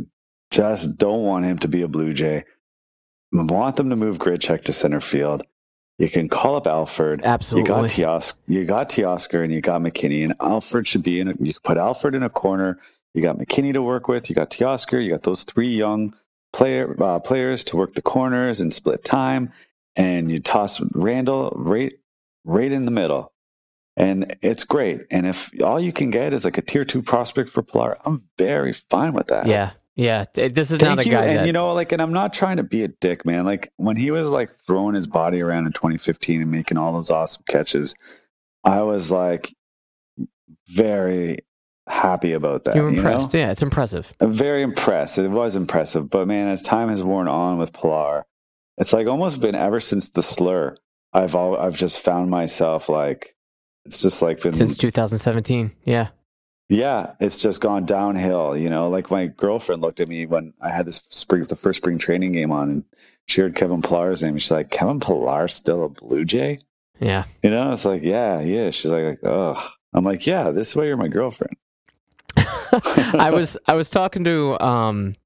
just don't want him to be a Blue Jay. I want them to move Grichuk to center field. You can call up Alford. Absolutely. You got Teos- you got Teoscar and you got McKinney, and Alford should be in. A, you can put Alford in a corner. You got McKinney to work with. You got Teoscar. You got those three young player uh, players to work the corners and split time. And you toss Randall right right in the middle. And it's great. And if all you can get is like a tier two prospect for Pillar, I'm very fine with that. Yeah, yeah. This is Thank not a you. guy and that you know, like, and I'm not trying to be a dick, man. Like when he was like throwing his body around in 2015 and making all those awesome catches, I was like very happy about that. you were you know? impressed. Yeah, it's impressive. I'm very impressed. It was impressive. But man, as time has worn on with Pillar, it's like almost been ever since the slur. I've all I've just found myself like it's just like been Since 2017. Yeah. yeah, it's just gone downhill. You know, like my girlfriend looked at me when I had this spring the first spring training game on and she heard Kevin Pillar's name. She's like, Kevin Pillar still a Blue Jay? Yeah. You know, it's like, yeah, yeah. She's like, like oh. I'm like, yeah, this is why you're my girlfriend. I was I was talking to um,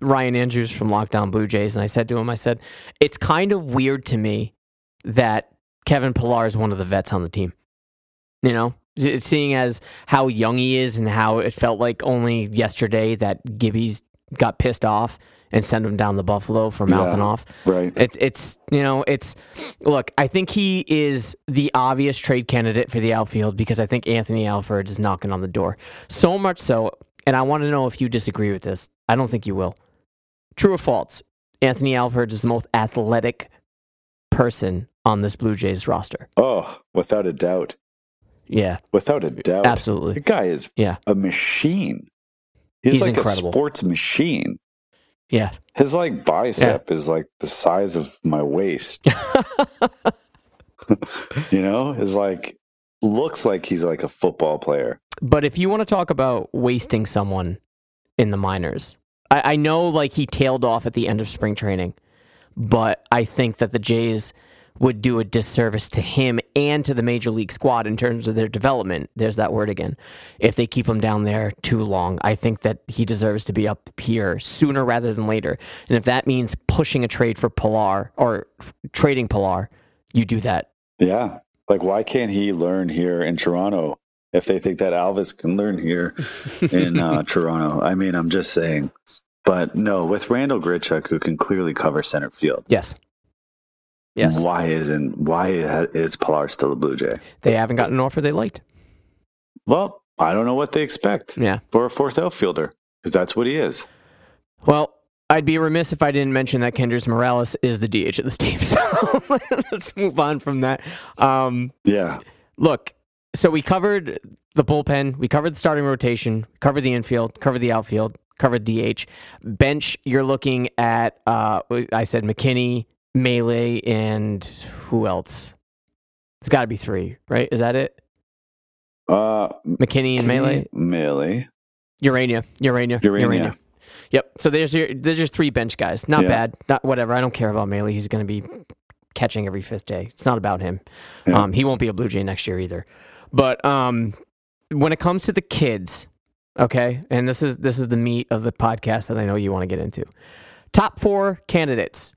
Ryan Andrews from Lockdown Blue Jays, and I said to him, I said, it's kind of weird to me that Kevin Pillar is one of the vets on the team. You know, seeing as how young he is and how it felt like only yesterday that Gibby's got pissed off and sent him down the Buffalo for mouthing Yeah. off. Right. It, it's you know it's look. I think he is the obvious trade candidate for the outfield because I think Anthony Alford is knocking on the door. So much so, and I want to know if you disagree with this. I don't think you will. True or false? Anthony Alford is the most athletic person on this Blue Jays roster. Oh, without a doubt. Yeah, Without a doubt. absolutely. The guy is Yeah. a machine. He's, He's like incredible. a sports machine. Yeah. His like bicep is like the size of my waist. you know, is like looks like he's like a football player. But if you want to talk about wasting someone in the minors, I, I know like he tailed off at the end of spring training, but I think that the Jays would do a disservice to him and to the major league squad in terms of their development. There's that word again. If they keep him down there too long, I think that he deserves to be up here sooner rather than later. And if that means pushing a trade for Pillar or trading Pillar, you do that. Yeah. Like why can't he learn here in Toronto if they think that Alvis can learn here in uh, Toronto? I mean, I'm just saying. But no, with Randall Grichuk, who can clearly cover center field, Yes. Yes. why isn't why is Pillar still a Blue Jay? They haven't gotten an offer they liked. Well, I don't know what they expect Yeah. for a fourth outfielder because that's what he is. Well, I'd be remiss if I didn't mention that Kendrys Morales is the DH of this team. So let's move on from that. Um, Yeah. look, so we covered the bullpen, we covered the starting rotation, covered the infield, covered the outfield, covered DH. Bench, you're looking at, uh, I said McKinney, Maile, and who else? It's got to be three, right? Is that it? Uh, McKinney and Maile? Maile. Urena, Urena, Urena. Yep. So there's your there's your three bench guys. Not Yeah. bad. Not whatever. I don't care about Maile. He's going to be catching every fifth day. It's not about him. Yeah. Um, he won't be a Blue Jay next year either. But um, when it comes to the kids, okay, and this is this is the meat of the podcast that I know you want to get into. Top four candidates,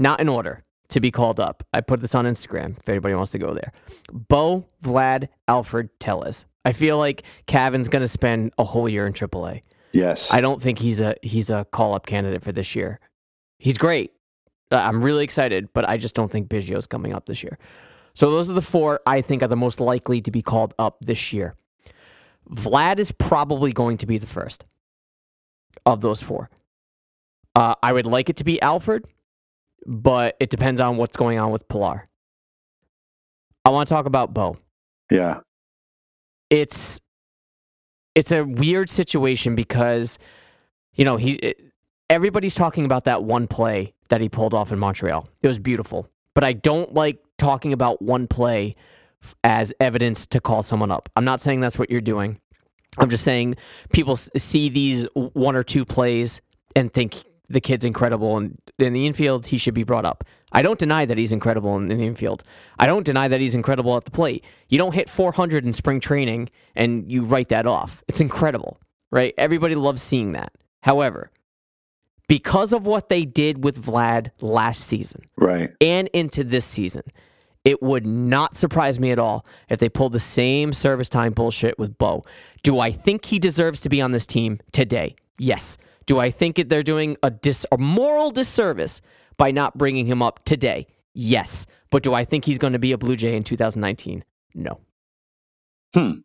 not in order, to be called up. I put this on Instagram if anybody wants to go there. Bo, Vlad, Alford, Tellez. I feel like Cavan's going to spend a whole year in AAA. Yes. I don't think he's a he's a call up candidate for this year. He's great. Uh, I'm really excited, but I just don't think Biggio's coming up this year. So those are the four I think are the most likely to be called up this year. Vlad is probably going to be the first of those four. Uh, I would like it to be Alford, but it depends on what's going on with Pillar. I want to talk about Bo yeah. it's it's a weird situation because you know he it, everybody's talking about that one play that he pulled off in Montreal. It was beautiful, but I don't like talking about one play as evidence to call someone up. I'm not saying that's what you're doing. I'm just saying people see these one or two plays and think the kid's incredible and in the infield he should be brought up. I don't deny that he's incredible in, in the infield. I don't deny that he's incredible at the plate. You don't hit 400 in spring training and you write that off. It's incredible, right? Everybody loves seeing that. However, because of what they did with Vlad last season Right. and into this season, it would not surprise me at all if they pulled the same service time bullshit with Bo. Do I think he deserves to be on this team today? Yes. Do I think it- they're doing a dis a moral disservice by not bringing him up today? Yes. But do I think he's going to be a Blue Jay in 2019? No. Hmm.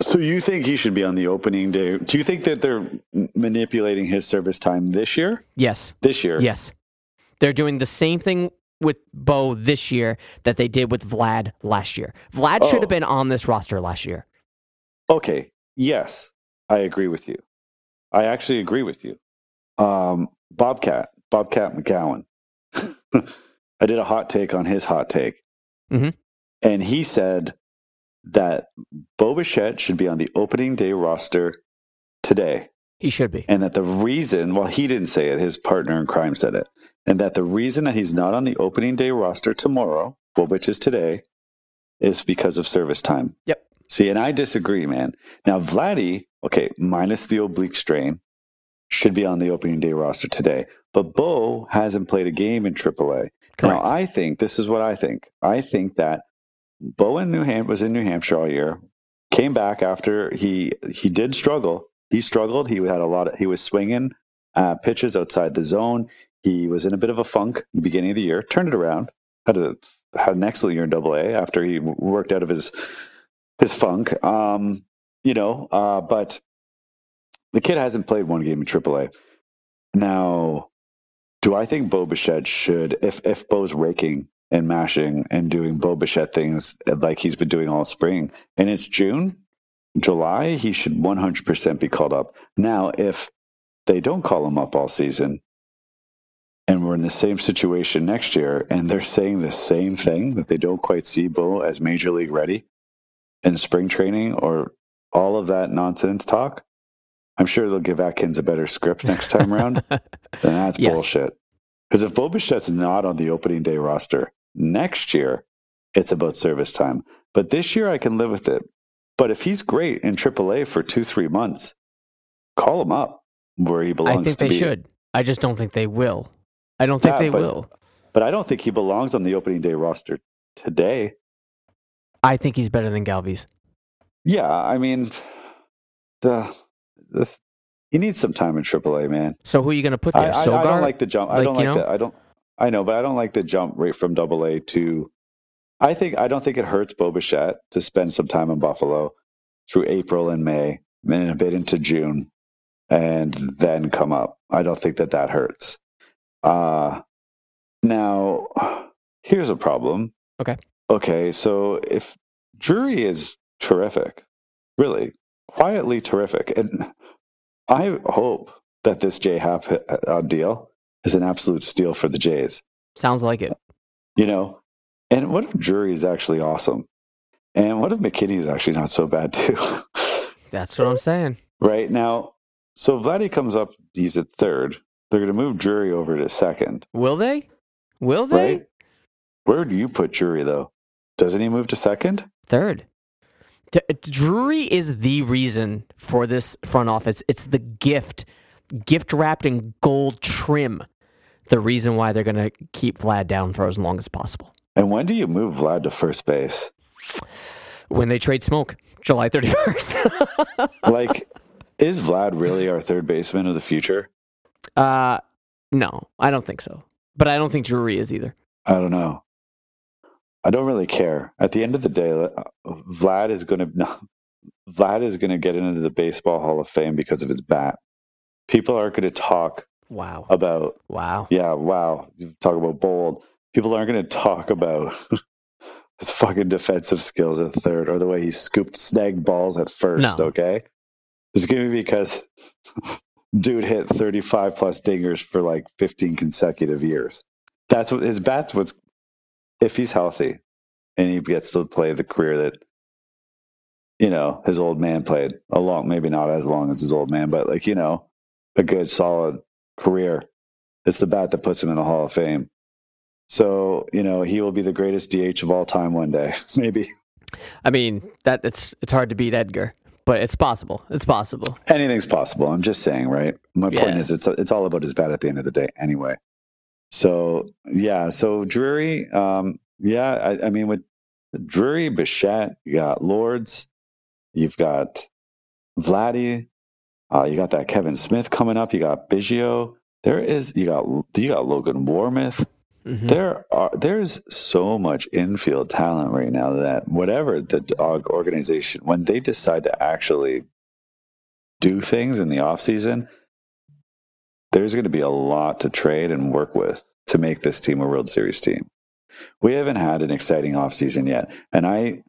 So you think he should be on the opening day? Do you think that they're manipulating his service time this year? Yes. This year? Yes. They're doing the same thing with Bo this year that they did with Vlad last year. Vlad should Oh. have been on this roster last year. Okay. Yes, I agree with you. I actually agree with you. Um, Bobcat, Bobcat McGowan. I did a hot take on his hot take. Mhm. And he said that Bo Bichette should be on the opening day roster today. He should be. And that the reason, well, he didn't say it, his partner in crime said it. And that the reason that he's not on the opening day roster tomorrow, well, which is today, is because of service time. Yep. See, and I disagree, man. Now, Vladdy, okay, minus the oblique strain, should be on the opening day roster today. But Bo hasn't played a game in AAA. Now, I think this is what I think. I think that Bo in New Ham- was in New Hampshire all year, came back after he he did struggle. He struggled. He had a lot. Of, he was swinging uh, pitches outside the zone. He was in a bit of a funk beginning of the year. Turned it around. Had a had an excellent year in Double A after he worked out of his his funk. Um, you know, uh, but the kid hasn't played one game in AAA. Now, do I think Bo Bichette should, if if Bo's raking and mashing and doing Bo Bichette things like he's been doing all spring, and it's June, July, he should 100% be called up. Now, if they don't call him up all season, and we're in the same situation next year, and they're saying the same thing that they don't quite see Bo as major league ready in spring training or all of that nonsense talk, I'm sure they'll give Atkins a better script next time around. then that's Yes. bullshit. Because if Bo Bichette's not on the opening day roster next year, it's about service time. But this year, I can live with it. But if he's great in AAA for two, three months, call him up where he belongs I think they be. should. I just don't think they will. I don't think Yeah, they but- will. But I don't think he belongs on the opening day roster today. I think he's better than Galvis. Yeah, I mean, the, the he needs some time in AAA, man. So who are you going to put I, there? I, I Sogard? don't like the jump. I don't you like know? the. I don't. I know, but I don't like the jump right from Double A to. I think I don't think it hurts Bo Bichette to spend some time in Buffalo through April and May, and a bit into June, and then come up. I don't think that that hurts. Uh now here's a problem. Okay. Okay, so if Drury is terrific, really quietly terrific, and I hope that this J Hap uh, deal is an absolute steal for the Jays. Sounds like it. You know, and what if Drury is actually awesome, and what if McKinney is actually not so bad too? That's what I'm saying. right now, so Vladdy comes up, he's at third. They're going to move Drury over to second, Will they? Will they? right? Where do you put Drury though? Doesn't he move to second? Third. Th- Drury is the reason for this front office. It's the gift, gift wrapped in gold trim. The reason why they're going to keep Vlad down for as long as possible. And when do you move Vlad to first base? When they trade Smoak, July 31st. Like, is Vlad really our third baseman of the future? uh, no, I don't think so. But I don't think Drury is either. I don't know. I don't really care. At the end of the day, uh, Vlad is going to Vlad is going to get into the Baseball Hall of Fame because of his bat. People aren't going to talk Wow. about Wow. yeah, wow. You talk about bold. People aren't going to talk about his fucking defensive skills at third or the way he scooped snagged balls at first. No. Okay, it's going to be because dude hit thirty five plus dingers for like fifteen consecutive years. That's what his bats was. If he's healthy, and he gets to play the career that you know his old man played a long, maybe not as long as his old man, but like you know a good solid career. It's the bat that puts him in the Hall of Fame. So, you know, he will be the greatest DH of all time one day, maybe. I mean, that it's it's hard to beat Edgar, but it's possible. It's possible. Anything's possible. I'm just saying, right? My point is, it's it's all about his bat at the end of the day, anyway. So, yeah. So Drury, um, yeah. I, I mean, with Drury, Bichette, you got Lourdes, you've got Vladdy, uh, you got that Kevin Smith coming up, you got Biggio. There is you got you got Logan Warmouth. Mhm. there are there's so much infield talent right now that whatever the dog organization when they decide to actually do things in the off season there's going to be a lot to trade and work with to make this team a world series team we haven't had an exciting off season yet and I,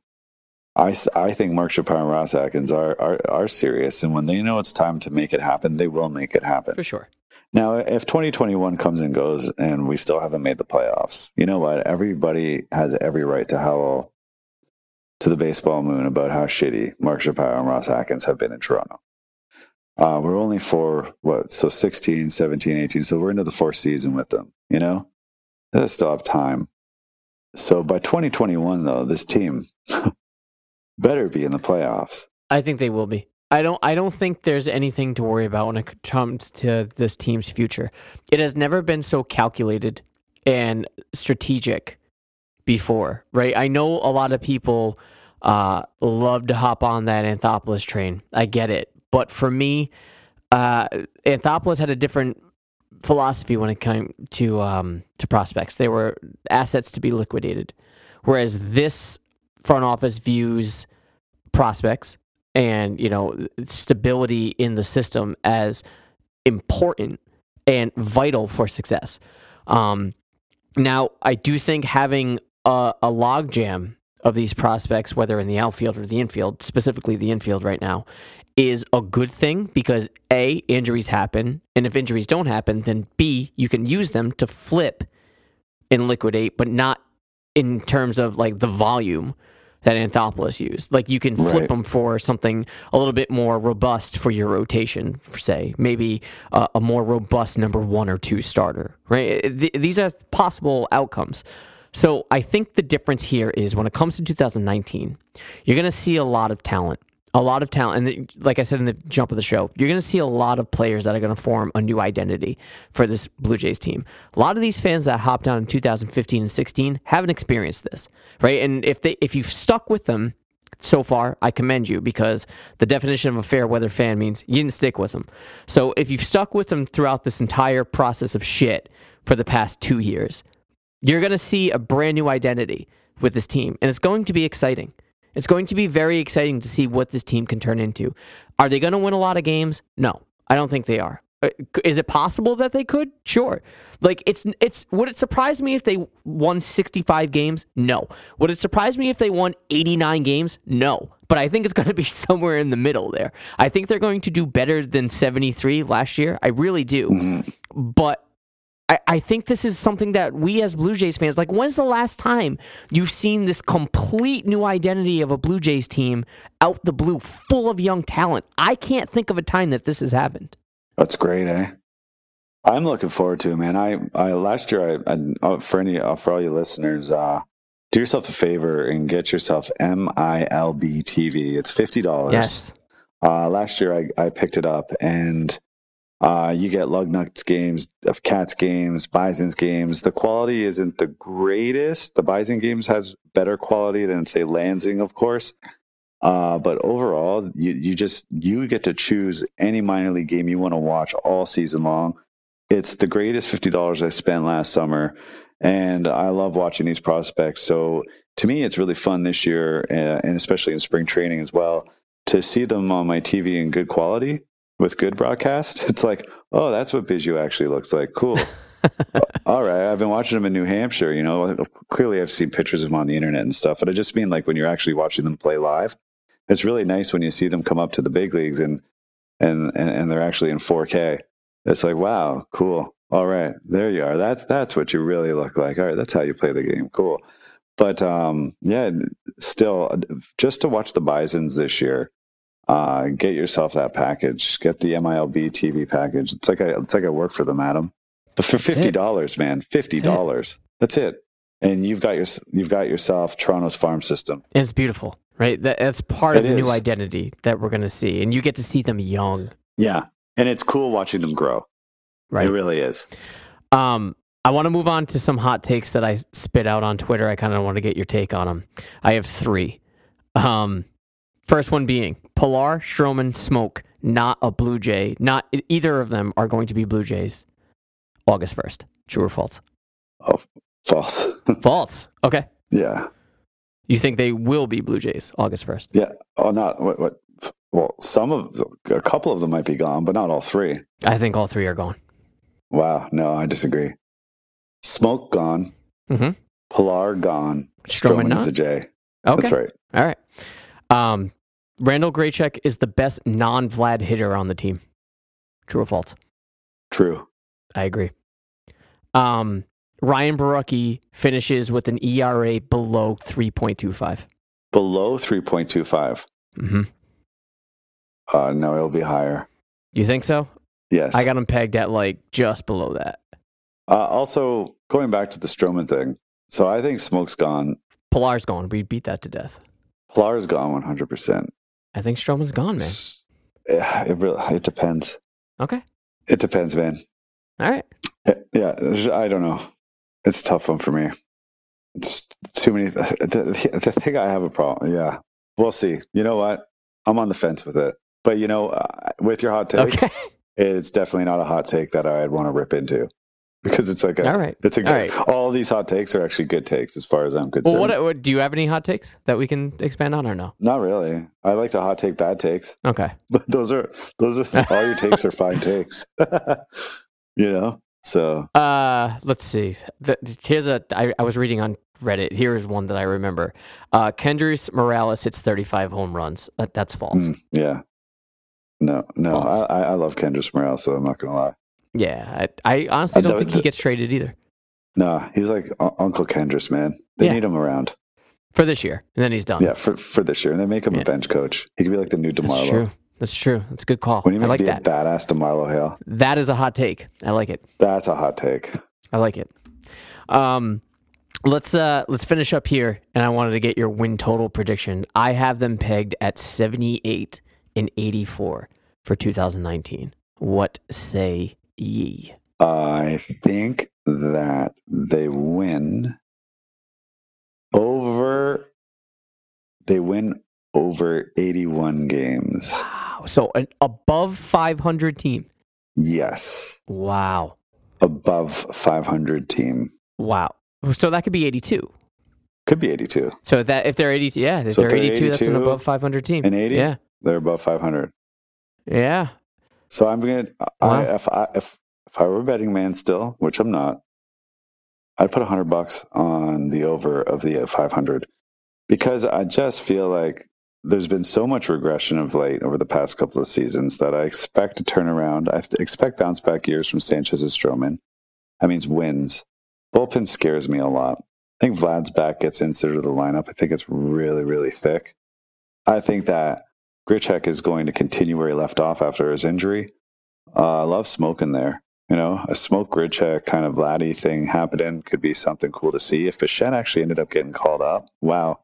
I, I think Mark Shapiro and Ross Atkins are, are, are serious, and when they know it's time to make it happen, they will make it happen. For sure. Now, if 2021 comes and goes and we still haven't made the playoffs, you know what? Everybody has every right to howl to the baseball moon about how shitty Mark Shapiro and Ross Atkins have been in Toronto. Uh, we're only for what? So 16, 17, 18. So we're into the fourth season with them, you know? They still have time. So by 2021, though, this team better be in the playoffs. I think they will be. I don't. I don't think there's anything to worry about when it comes to this team's future. It has never been so calculated and strategic before, right? I know a lot of people uh, love to hop on that Anthopoulos train. I get it, but for me, uh, Anthopoulos had a different philosophy when it came to um, to prospects. They were assets to be liquidated, whereas this front office views prospects and you know stability in the system as important and vital for success. Um, now, I do think having a, a logjam of these prospects, whether in the outfield or the infield, specifically the infield right now, is a good thing because A, injuries happen. And if injuries don't happen, then B, you can use them to flip and liquidate, but not in terms of like the volume that Anthopoulos used. Like you can flip Right. them for something a little bit more robust for your rotation, say maybe uh, a more robust number one or two starter. Right? Th- these are possible outcomes. So I think the difference here is when it comes to 2019, you're going to see a lot of talent. A lot of talent, and like I said in the jump of the show, you're going to see a lot of players that are going to form a new identity for this Blue Jays team. A lot of these fans that hopped on in 2015 and 16 haven't experienced this, right? And if they if you've stuck with them so far, I commend you because the definition of a fair weather fan means you didn't stick with them. So if you've stuck with them throughout this entire process of shit for the past two years, you're going to see a brand new identity with this team, and it's going to be exciting. It's going to be very exciting to see what this team can turn into. Are they going to win a lot of games? No, I don't think they are. Uh, Is it possible that they could? Sure. Like it's it's would it surprise me if they won 65 games? No. Would it surprise me if they won 89 games? No. But I think it's going to be somewhere in the middle there. I think they're going to do better than 73 last year. I really do. But I, I think this is something that we as Blue Jays fans, like, when's the last time you've seen this complete new identity of a Blue Jays team out the blue, full of young talent? I can't think of a time that this has happened. That's great, eh? I'm looking forward to it, man. I, I last year, I, I uh, for any uh, for all you listeners, uh, do yourself a favor and get yourself MILB TV. It's fifty dollars. Yes. Uh, last year, I, I picked it up, and uh, you get Lugnuts games, of Cats games, Bison's games. The quality isn't the greatest. The Bison games has better quality than say Lansing, of course. Uh, but overall, you, you just you get to choose any minor league game you want to watch all season long. It's the greatest fifty dollars I spent last summer, and I love watching these prospects. So to me, it's really fun this year, uh, and especially in spring training as well, to see them on my TV in good quality with good broadcast. It's like, oh, that's what Biggio actually looks like. Cool. All right, I've been watching them in New Hampshire. You know, clearly I've seen pictures of them on the internet and stuff, but I just mean like when you're actually watching them play live, it's really nice when you see them come up to the big leagues and and and, and they're actually in 4K. It's like, wow, cool. All right, there you are. That's that's what you really look like. All right, that's how you play the game. Cool. But um, yeah, still, just to watch the Bisons this year, uh, get yourself that package. Get the MILB TV package. It's like I, it's like I work for them, Adam. But for That's fifty dollars, man, fifty dollars. That's it. And you've got your you've got yourself Toronto's farm system. And it's beautiful, right? That, that's part of It the new identity that we're going to see. And you get to see them young, Yeah, and it's cool watching them grow. right? It really is. Um, I want to move on to some hot takes that I spit out on Twitter. I kind of want to get your take on them. I have three. Um, first one being Pillar, Stroman, Smoak, not a Blue Jay. Not either of them are going to be Blue Jays August 1st. True or false? Oh, False. False. Okay. yeah. You think they will be Blue Jays August 1st? Yeah. Oh, not what? What? Well, some of a couple of them might be gone, but not all three. I think all three are gone. Wow. No, I disagree. Smoak gone. Mm-hmm. Pillar gone. Stroman is not? a J. Okay. That's right. All right. Um, Randall Grichuk is the best non Vlad hitter on the team. True or false? True. I agree. Um, Ryan Borucki finishes with an ERA below 3.25. Below 3.25. Mm-hmm. Uh, no, it'll be higher. You think so? Yes. I got him pegged at like just below that. uh, also, going back to the Stroman thing. So I think Smoak's gone. Pillar's gone. We beat that to death. Pillar's gone 100%. I think Stroman's gone, man. Yeah, it really, it depends. Okay. It depends, man. All right. Yeah, Yeah, I don't know. It's a tough one for me. It's too many. The, the thing I have a problem. Yeah, we'll see. You know what? I'm on the fence with it. But you know, uh, with your hot take, Okay. it's definitely not a hot take that I'd want to rip into because it's like a. All right. It's a All right. all these hot takes are actually good takes as far as I'm concerned. Well, what, do you have any hot takes that we can expand on or no? Not really. I like to hot take bad takes, Okay. but those are those are all your takes are fine takes. you know. So Uh, let's see. The, here's a. I, I was reading on Reddit. Here's one that I remember. Uh, Kendrys Morales hits 35 home runs. That, that's false. mm, yeah. No, no. False. I, I love Kendrick Morales, so I'm not gonna lie. Yeah, I, I honestly don't the- think he gets traded either No, he's like Uncle Kendrick, man. They Yeah. need him around. for this year, and then he's done. Yeah, for for this year, and they make him Yeah. a bench coach. He could be like the new that's true. That's true. That's a good call. I like be that. a badass Demarlo Hale, That is a hot take. I like it. that's a hot take. I like it. Um, let's uh let's finish up here, and I wanted to get your win total prediction. I have them pegged at 78 and 84 for 2019. What say ye? I think that they win over. They win over 81 games. Wow. So an above 500 team. Yes, Wow. above 500 team Wow. So that could be 82. could be 82. So that if they're 82, yeah, if So they're if they're 82, that's an above 500 team. and 80? Yeah. They're above 500. Yeah. So I'm gonna. Wow. I, if I if if I were a betting man still, which I'm not, I'd put a hundred bucks on the over of the uh, 500 because I just feel like there's been so much regression of late over the past couple of seasons that I expect to turn around. I expect bounce back years from Sanchez and Stroman. That means wins. Bullpen scares me a lot. I think Vlad's back gets inserted to the lineup. I think it's really, really thick. I think that Grichuk is going to continue where he left off after his injury. Uh, I love smoking there. You know, a Smoak Grichuk kind of Vladdy thing happening could be something cool to see. If Bichette actually ended up getting called up, wow.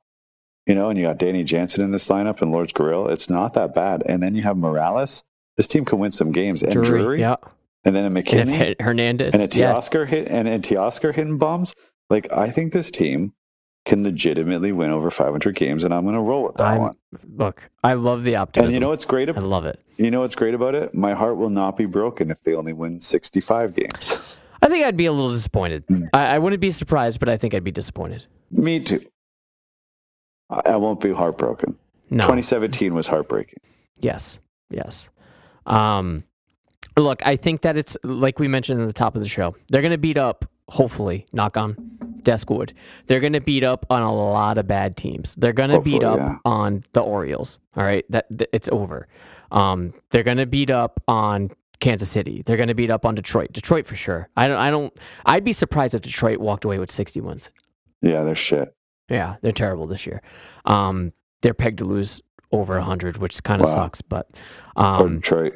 You know, and you got Danny Jansen in this lineup and Lourdes Gurriel, it's not that bad. And then you have Morales. This team can win some games. And Drury. Drury. Yeah. And then a And McKinney if Hernandez. and a yeah. Teoscar hit and a Teoscar hitting bombs. Like I think this team can legitimately win over 500 games, and I'm going to roll with that I'm- one. Look, I love the optimism. And you know what's great? About, I love it. You know what's great about it? My heart will not be broken if they only win 65 games. I think I'd be a little disappointed. Mm. I, I wouldn't be surprised, but I think I'd be disappointed. Me too. I I won't be heartbroken. No. 2017 was heartbreaking. Yes. Yes. Um, look, I think that it's like we mentioned at the top of the show. They're going to beat up, hopefully, knock on desk wood. They're going to beat up on a lot of bad teams. They're going to beat up yeah. on the Orioles. All right, that, that it's over. Um, they're going to beat up on Kansas City. They're going to beat up on Detroit. Detroit for sure. I don't. I don't. I'd be surprised if Detroit walked away with 60 wins. Yeah, they're shit. Yeah, they're terrible this year. Um, they're pegged to lose over 100, which kind of Wow. sucks. But um, Detroit.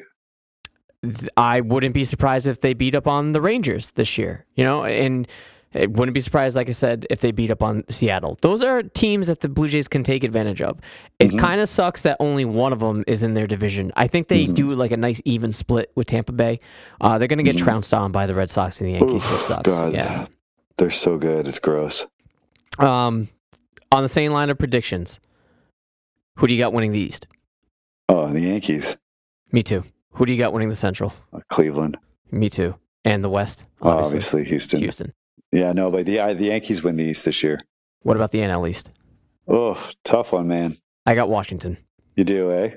I wouldn't be surprised if they beat up on the Rangers this year. You know, and it wouldn't be surprised, like I said, if they beat up on Seattle. Those are teams that the Blue Jays can take advantage of. It Mhm. kind of sucks that only one of them is in their division. I think they Mhm. do like a nice even split with Tampa Bay. Uh, they're going to get Mhm. trounced on by the Red Sox and the Yankees, Oof, which sucks. God, Yeah. They're so good. It's gross. Um, on the same line of predictions, who do you got winning the East? Oh, the Yankees. Me too. Who do you got winning the Central? Uh, Cleveland. Me too. And the West, Oh, obviously. obviously, Houston. Houston. Yeah, no, but the the Yankees win the East this year. What about the NL East? Oh, tough one, man. I got Washington. You do, eh?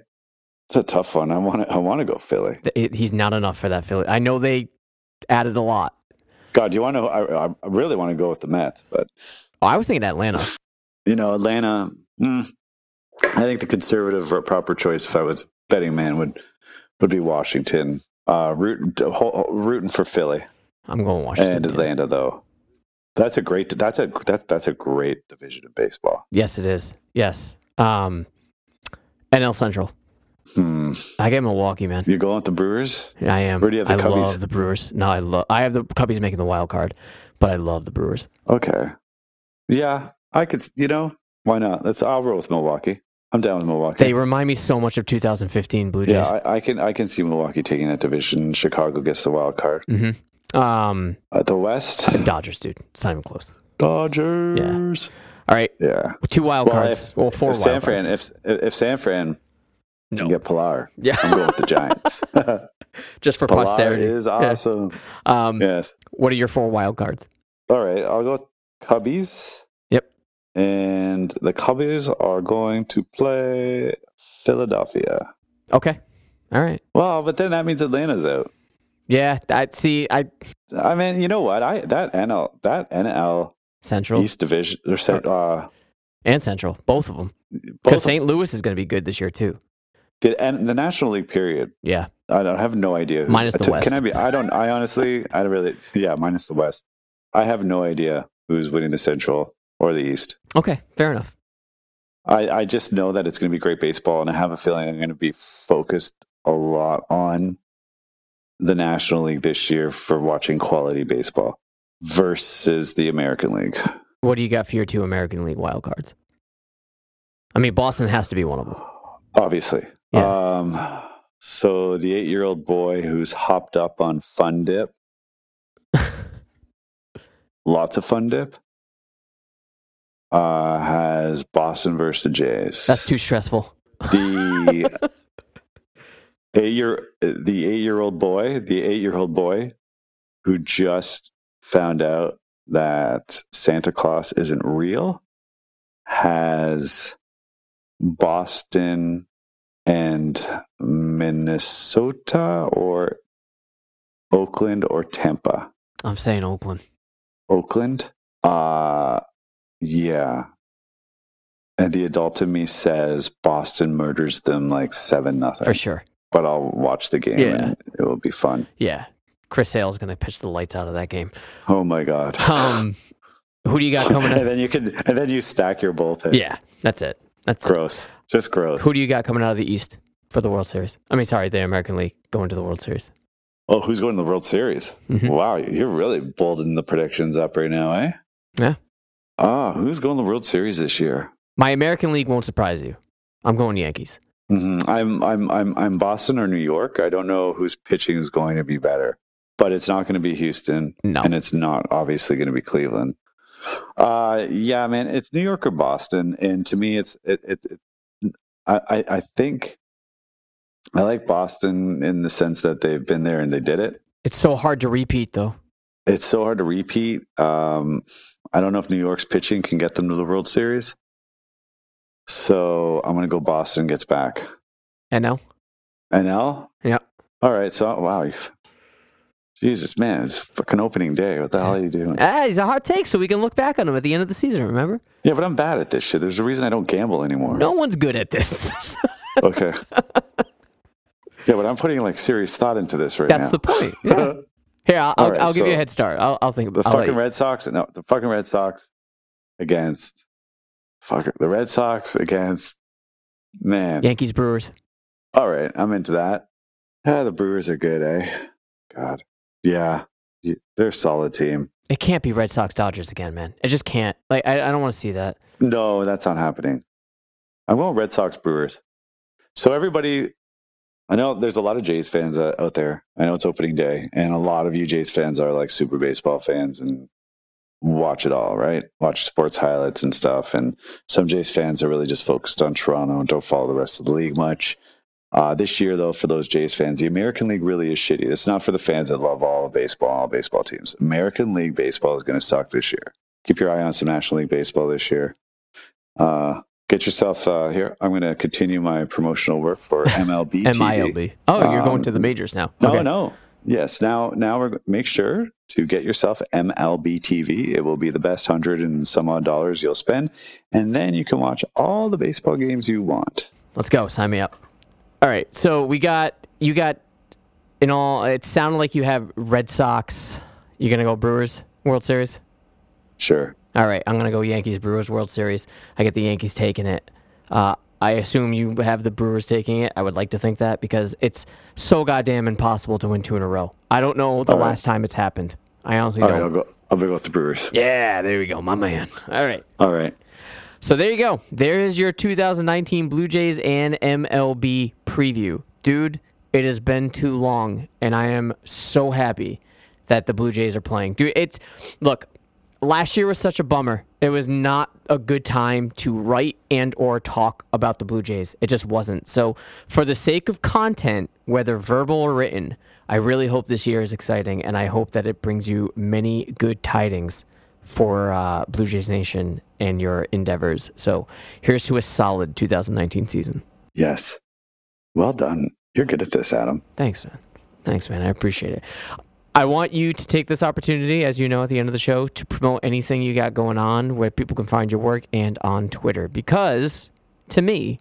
It's a tough one. I want to. I want to go Philly. It- He's not enough for that Philly. I know they added a lot. God, do you want to? I, I really want to go with the Mets, but Oh, I was thinking Atlanta. you know, Atlanta. mm, I think the conservative or proper choice, if I was betting man, would would be Washington. Uh, rooting rooting for Philly I'm going Washington. and. Atlanta, though. That's a great. That's a that's that's a great division of baseball. Yes, it is. Yes. Um, NL Central. Hmm. I get Milwaukee, man. You going with the Brewers? I am. Where do you have the I Cubbies? love the Brewers. No, I love. I have the Cubbies making the wild card, but I love the Brewers. Okay. Yeah, I could. You know, why not? Let's. I'll roll with Milwaukee. I'm down with Milwaukee. They remind me so much of 2015 Blue Jays. yeah, I, I can. I can see Milwaukee taking that division. Chicago gets the wild card. mm-hmm. Um, At the West, Dodgers, dude. It's not even close. Dodgers. All right, Yeah. two wild Well, cards. if- well, four if wild San Fran, cards. if if San Fran no, can get Pillar, yeah, I'm going with the Giants. just for Pillar posterity. is Yeah. awesome. Um, Yes. what are your four wild cards? All right, I'll go with Cubbies. Yep. And the Cubbies are going to play Philadelphia. Okay, all right. Well, but then that means Atlanta's out. Yeah, I see. I I mean, you know what? I that NL that NL Central East Division or uh, and Central, both of them, because St. Louis is going to be good this year too. the, and the National League period. Yeah, I don't I have no idea. who- Minus the West. Can I be? I don't. I honestly, I don't really. Yeah, minus the West. I have no idea who's winning the Central or the East. okay, fair enough. I, I just know that it's going to be great baseball, and I have a feeling I'm going to be focused a lot on the National League this year for watching quality baseball versus the American League. What do you got for your two American League wild cards? I mean, Boston has to be one of them. Obviously. Yeah. Um, so the eight year old boy who's hopped up on Fun Dip, lots of Fun Dip, uh, has Boston versus the Jays. That's too stressful. the eight year the eight year old boy, the eight year old boy who just found out that Santa Claus isn't real has Boston and Minnesota or Oakland or Tampa. I'm saying Oakland. Oakland. Uh yeah. And the adult in me says Boston murders them like seven nothing. For sure. But I'll watch the game Yeah. and it will be fun. Yeah. Chris Sale's going to pitch the lights out of that game. Oh my god. Um, who do you got coming and out? then you can and then you stack your bullpen. Yeah, that's it. That's it. Gross. Just gross. Who do you got coming out of the East for the World Series? I mean, sorry, the American League going to the World Series. oh, who's going to the World Series? Mhm. Wow, you're really bolding the predictions up right now, eh? Yeah. Ah, who's going to the World Series this year? My American League won't surprise you. I'm going Yankees. Hmm I'm I'm I'm I'm Boston or New York. I don't know whose pitching is going to be better, but it's not going to be Houston, No. and it's not obviously going to be Cleveland. Uh, yeah, man, it's New York or Boston, and to me, it's it. it, it I I- I think I like Boston in the sense that they've been there and they did it. It's so hard to repeat, though. It's so hard to repeat. Um, I don't know if New York's pitching can get them to the World Series. So I'm going to go Boston gets back. NL? NL? Yeah. All right. So, wow. you- Jesus, man, it's fucking opening day. What the hell are you doing? Ah, he's a hard take, so we can look back on him at the end of the season, remember? Yeah, but I'm bad at this shit. There's a reason I don't gamble anymore. No one's good at this. Okay. yeah, but I'm putting like serious thought into this right That's now. That's the point. Yeah. Here, I'll, I'll, right, I'll give you a head start. I'll, I'll think the about I'll fucking Red Sox. No, the fucking Red Sox against fuck it, the Red Sox against man. Yankees, Brewers. All right, I'm into that. Yeah, the Brewers are good, eh? God, yeah, they're a solid team. It can't be Red Sox Dodgers again, man. It just can't. Like, I, I don't want to see that. No, that's not happening. I'm going Red Sox Brewers. So everybody, I know there's a lot of Jays fans uh, out there. I know it's opening day, and a lot of you Jays fans are like super baseball fans and watch it all, right? Watch sports highlights and stuff. And some Jays fans are really just focused on Toronto and don't follow the rest of the league much. Uh, this year, though, for those Jays fans, the American League really is shitty. It's not for the fans that love all baseball, all baseball teams. American League baseball is going to suck this year. Keep your eye on some National League baseball this year. Uh, get yourself uh, here. I'm going to continue my promotional work for MLB. TV. MILB. Oh, you're going Um, to the majors now. No, Okay. no. Yes. Now, now we're make sure to get yourself MLB TV. It will be the best hundred and some odd dollars you'll spend, and then you can watch all the baseball games you want. Let's go. Sign me up. All right. So we got you got in all. It sounded like you have Red Sox. You're gonna go Brewers World Series. Sure. All right. I'm gonna go Yankees Brewers World Series. I get the Yankees taking it. Uh, I assume you have the Brewers taking it. I would like to think that because it's so goddamn impossible to win two in a row. I don't know the All right. last time it's happened. I honestly All don't. right. I'll go. I'll go with the Brewers. Yeah, there we go, my man. All right. All right. So there you go. There is your 2019 Blue Jays and MLB preview. Dude, it has been too long, and I am so happy that the Blue Jays are playing. Dude, it's look, last year was such a bummer. It was not a good time to write and or talk about the Blue Jays. It just wasn't. So for the sake of content, whether verbal or written, I really hope this year is exciting, and I hope that it brings you many good tidings for uh, Blue Jays Nation and your endeavors. So here's to a solid 2019 season. Yes. Well done. You're good at this, Adam. Thanks, man. Thanks, man. I appreciate it. I want you to take this opportunity, as you know, at the end of the show, to promote anything you got going on, where people can find your work, and on Twitter. Because to me,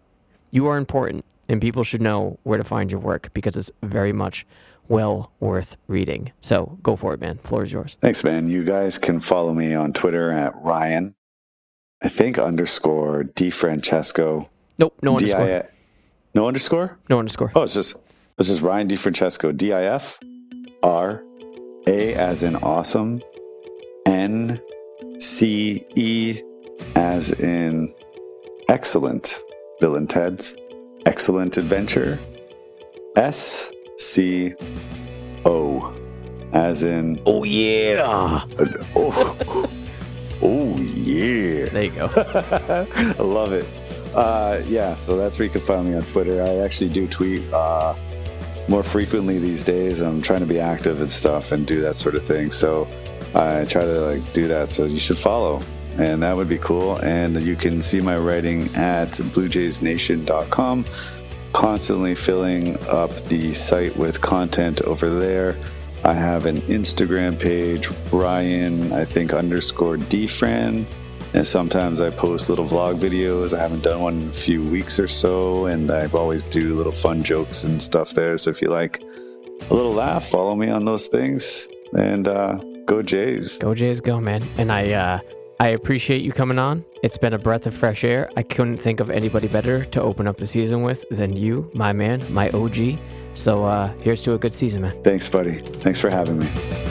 you are important, and people should know where to find your work because it's very much well worth reading. So go for it, man. Floor is yours. Thanks, man. You guys can follow me on Twitter at Ryan. I think underscore DiFrancesco. Nope, no underscore. No underscore. No underscore. Oh, it's just this is Ryan DiFrancesco. D I F R A as in awesome. N C E as in excellent. Bill and Ted's excellent adventure. S C O as in Oh, yeah. oh, oh yeah. There you go. I love it. Uh, yeah, so that's where you can find me on Twitter. I actually do tweet uh, more frequently these days. I'm trying to be active and stuff and do that sort of thing. So I try to like do that. So you should follow, and that would be cool. And you can see my writing at BlueJaysNation.com. Constantly filling up the site with content over there. I have an Instagram page, Ryan, I think underscore Dfran. And sometimes I post little vlog videos. I haven't done one in a few weeks or so, and I always do little fun jokes and stuff there. So if you like a little laugh, follow me on those things, and uh, go Jays. Go Jays, go, man. And I, uh, I appreciate you coming on. It's been a breath of fresh air. I couldn't think of anybody better to open up the season with than you, my man, my OG. So uh, here's to a good season, man. Thanks, buddy. Thanks for having me.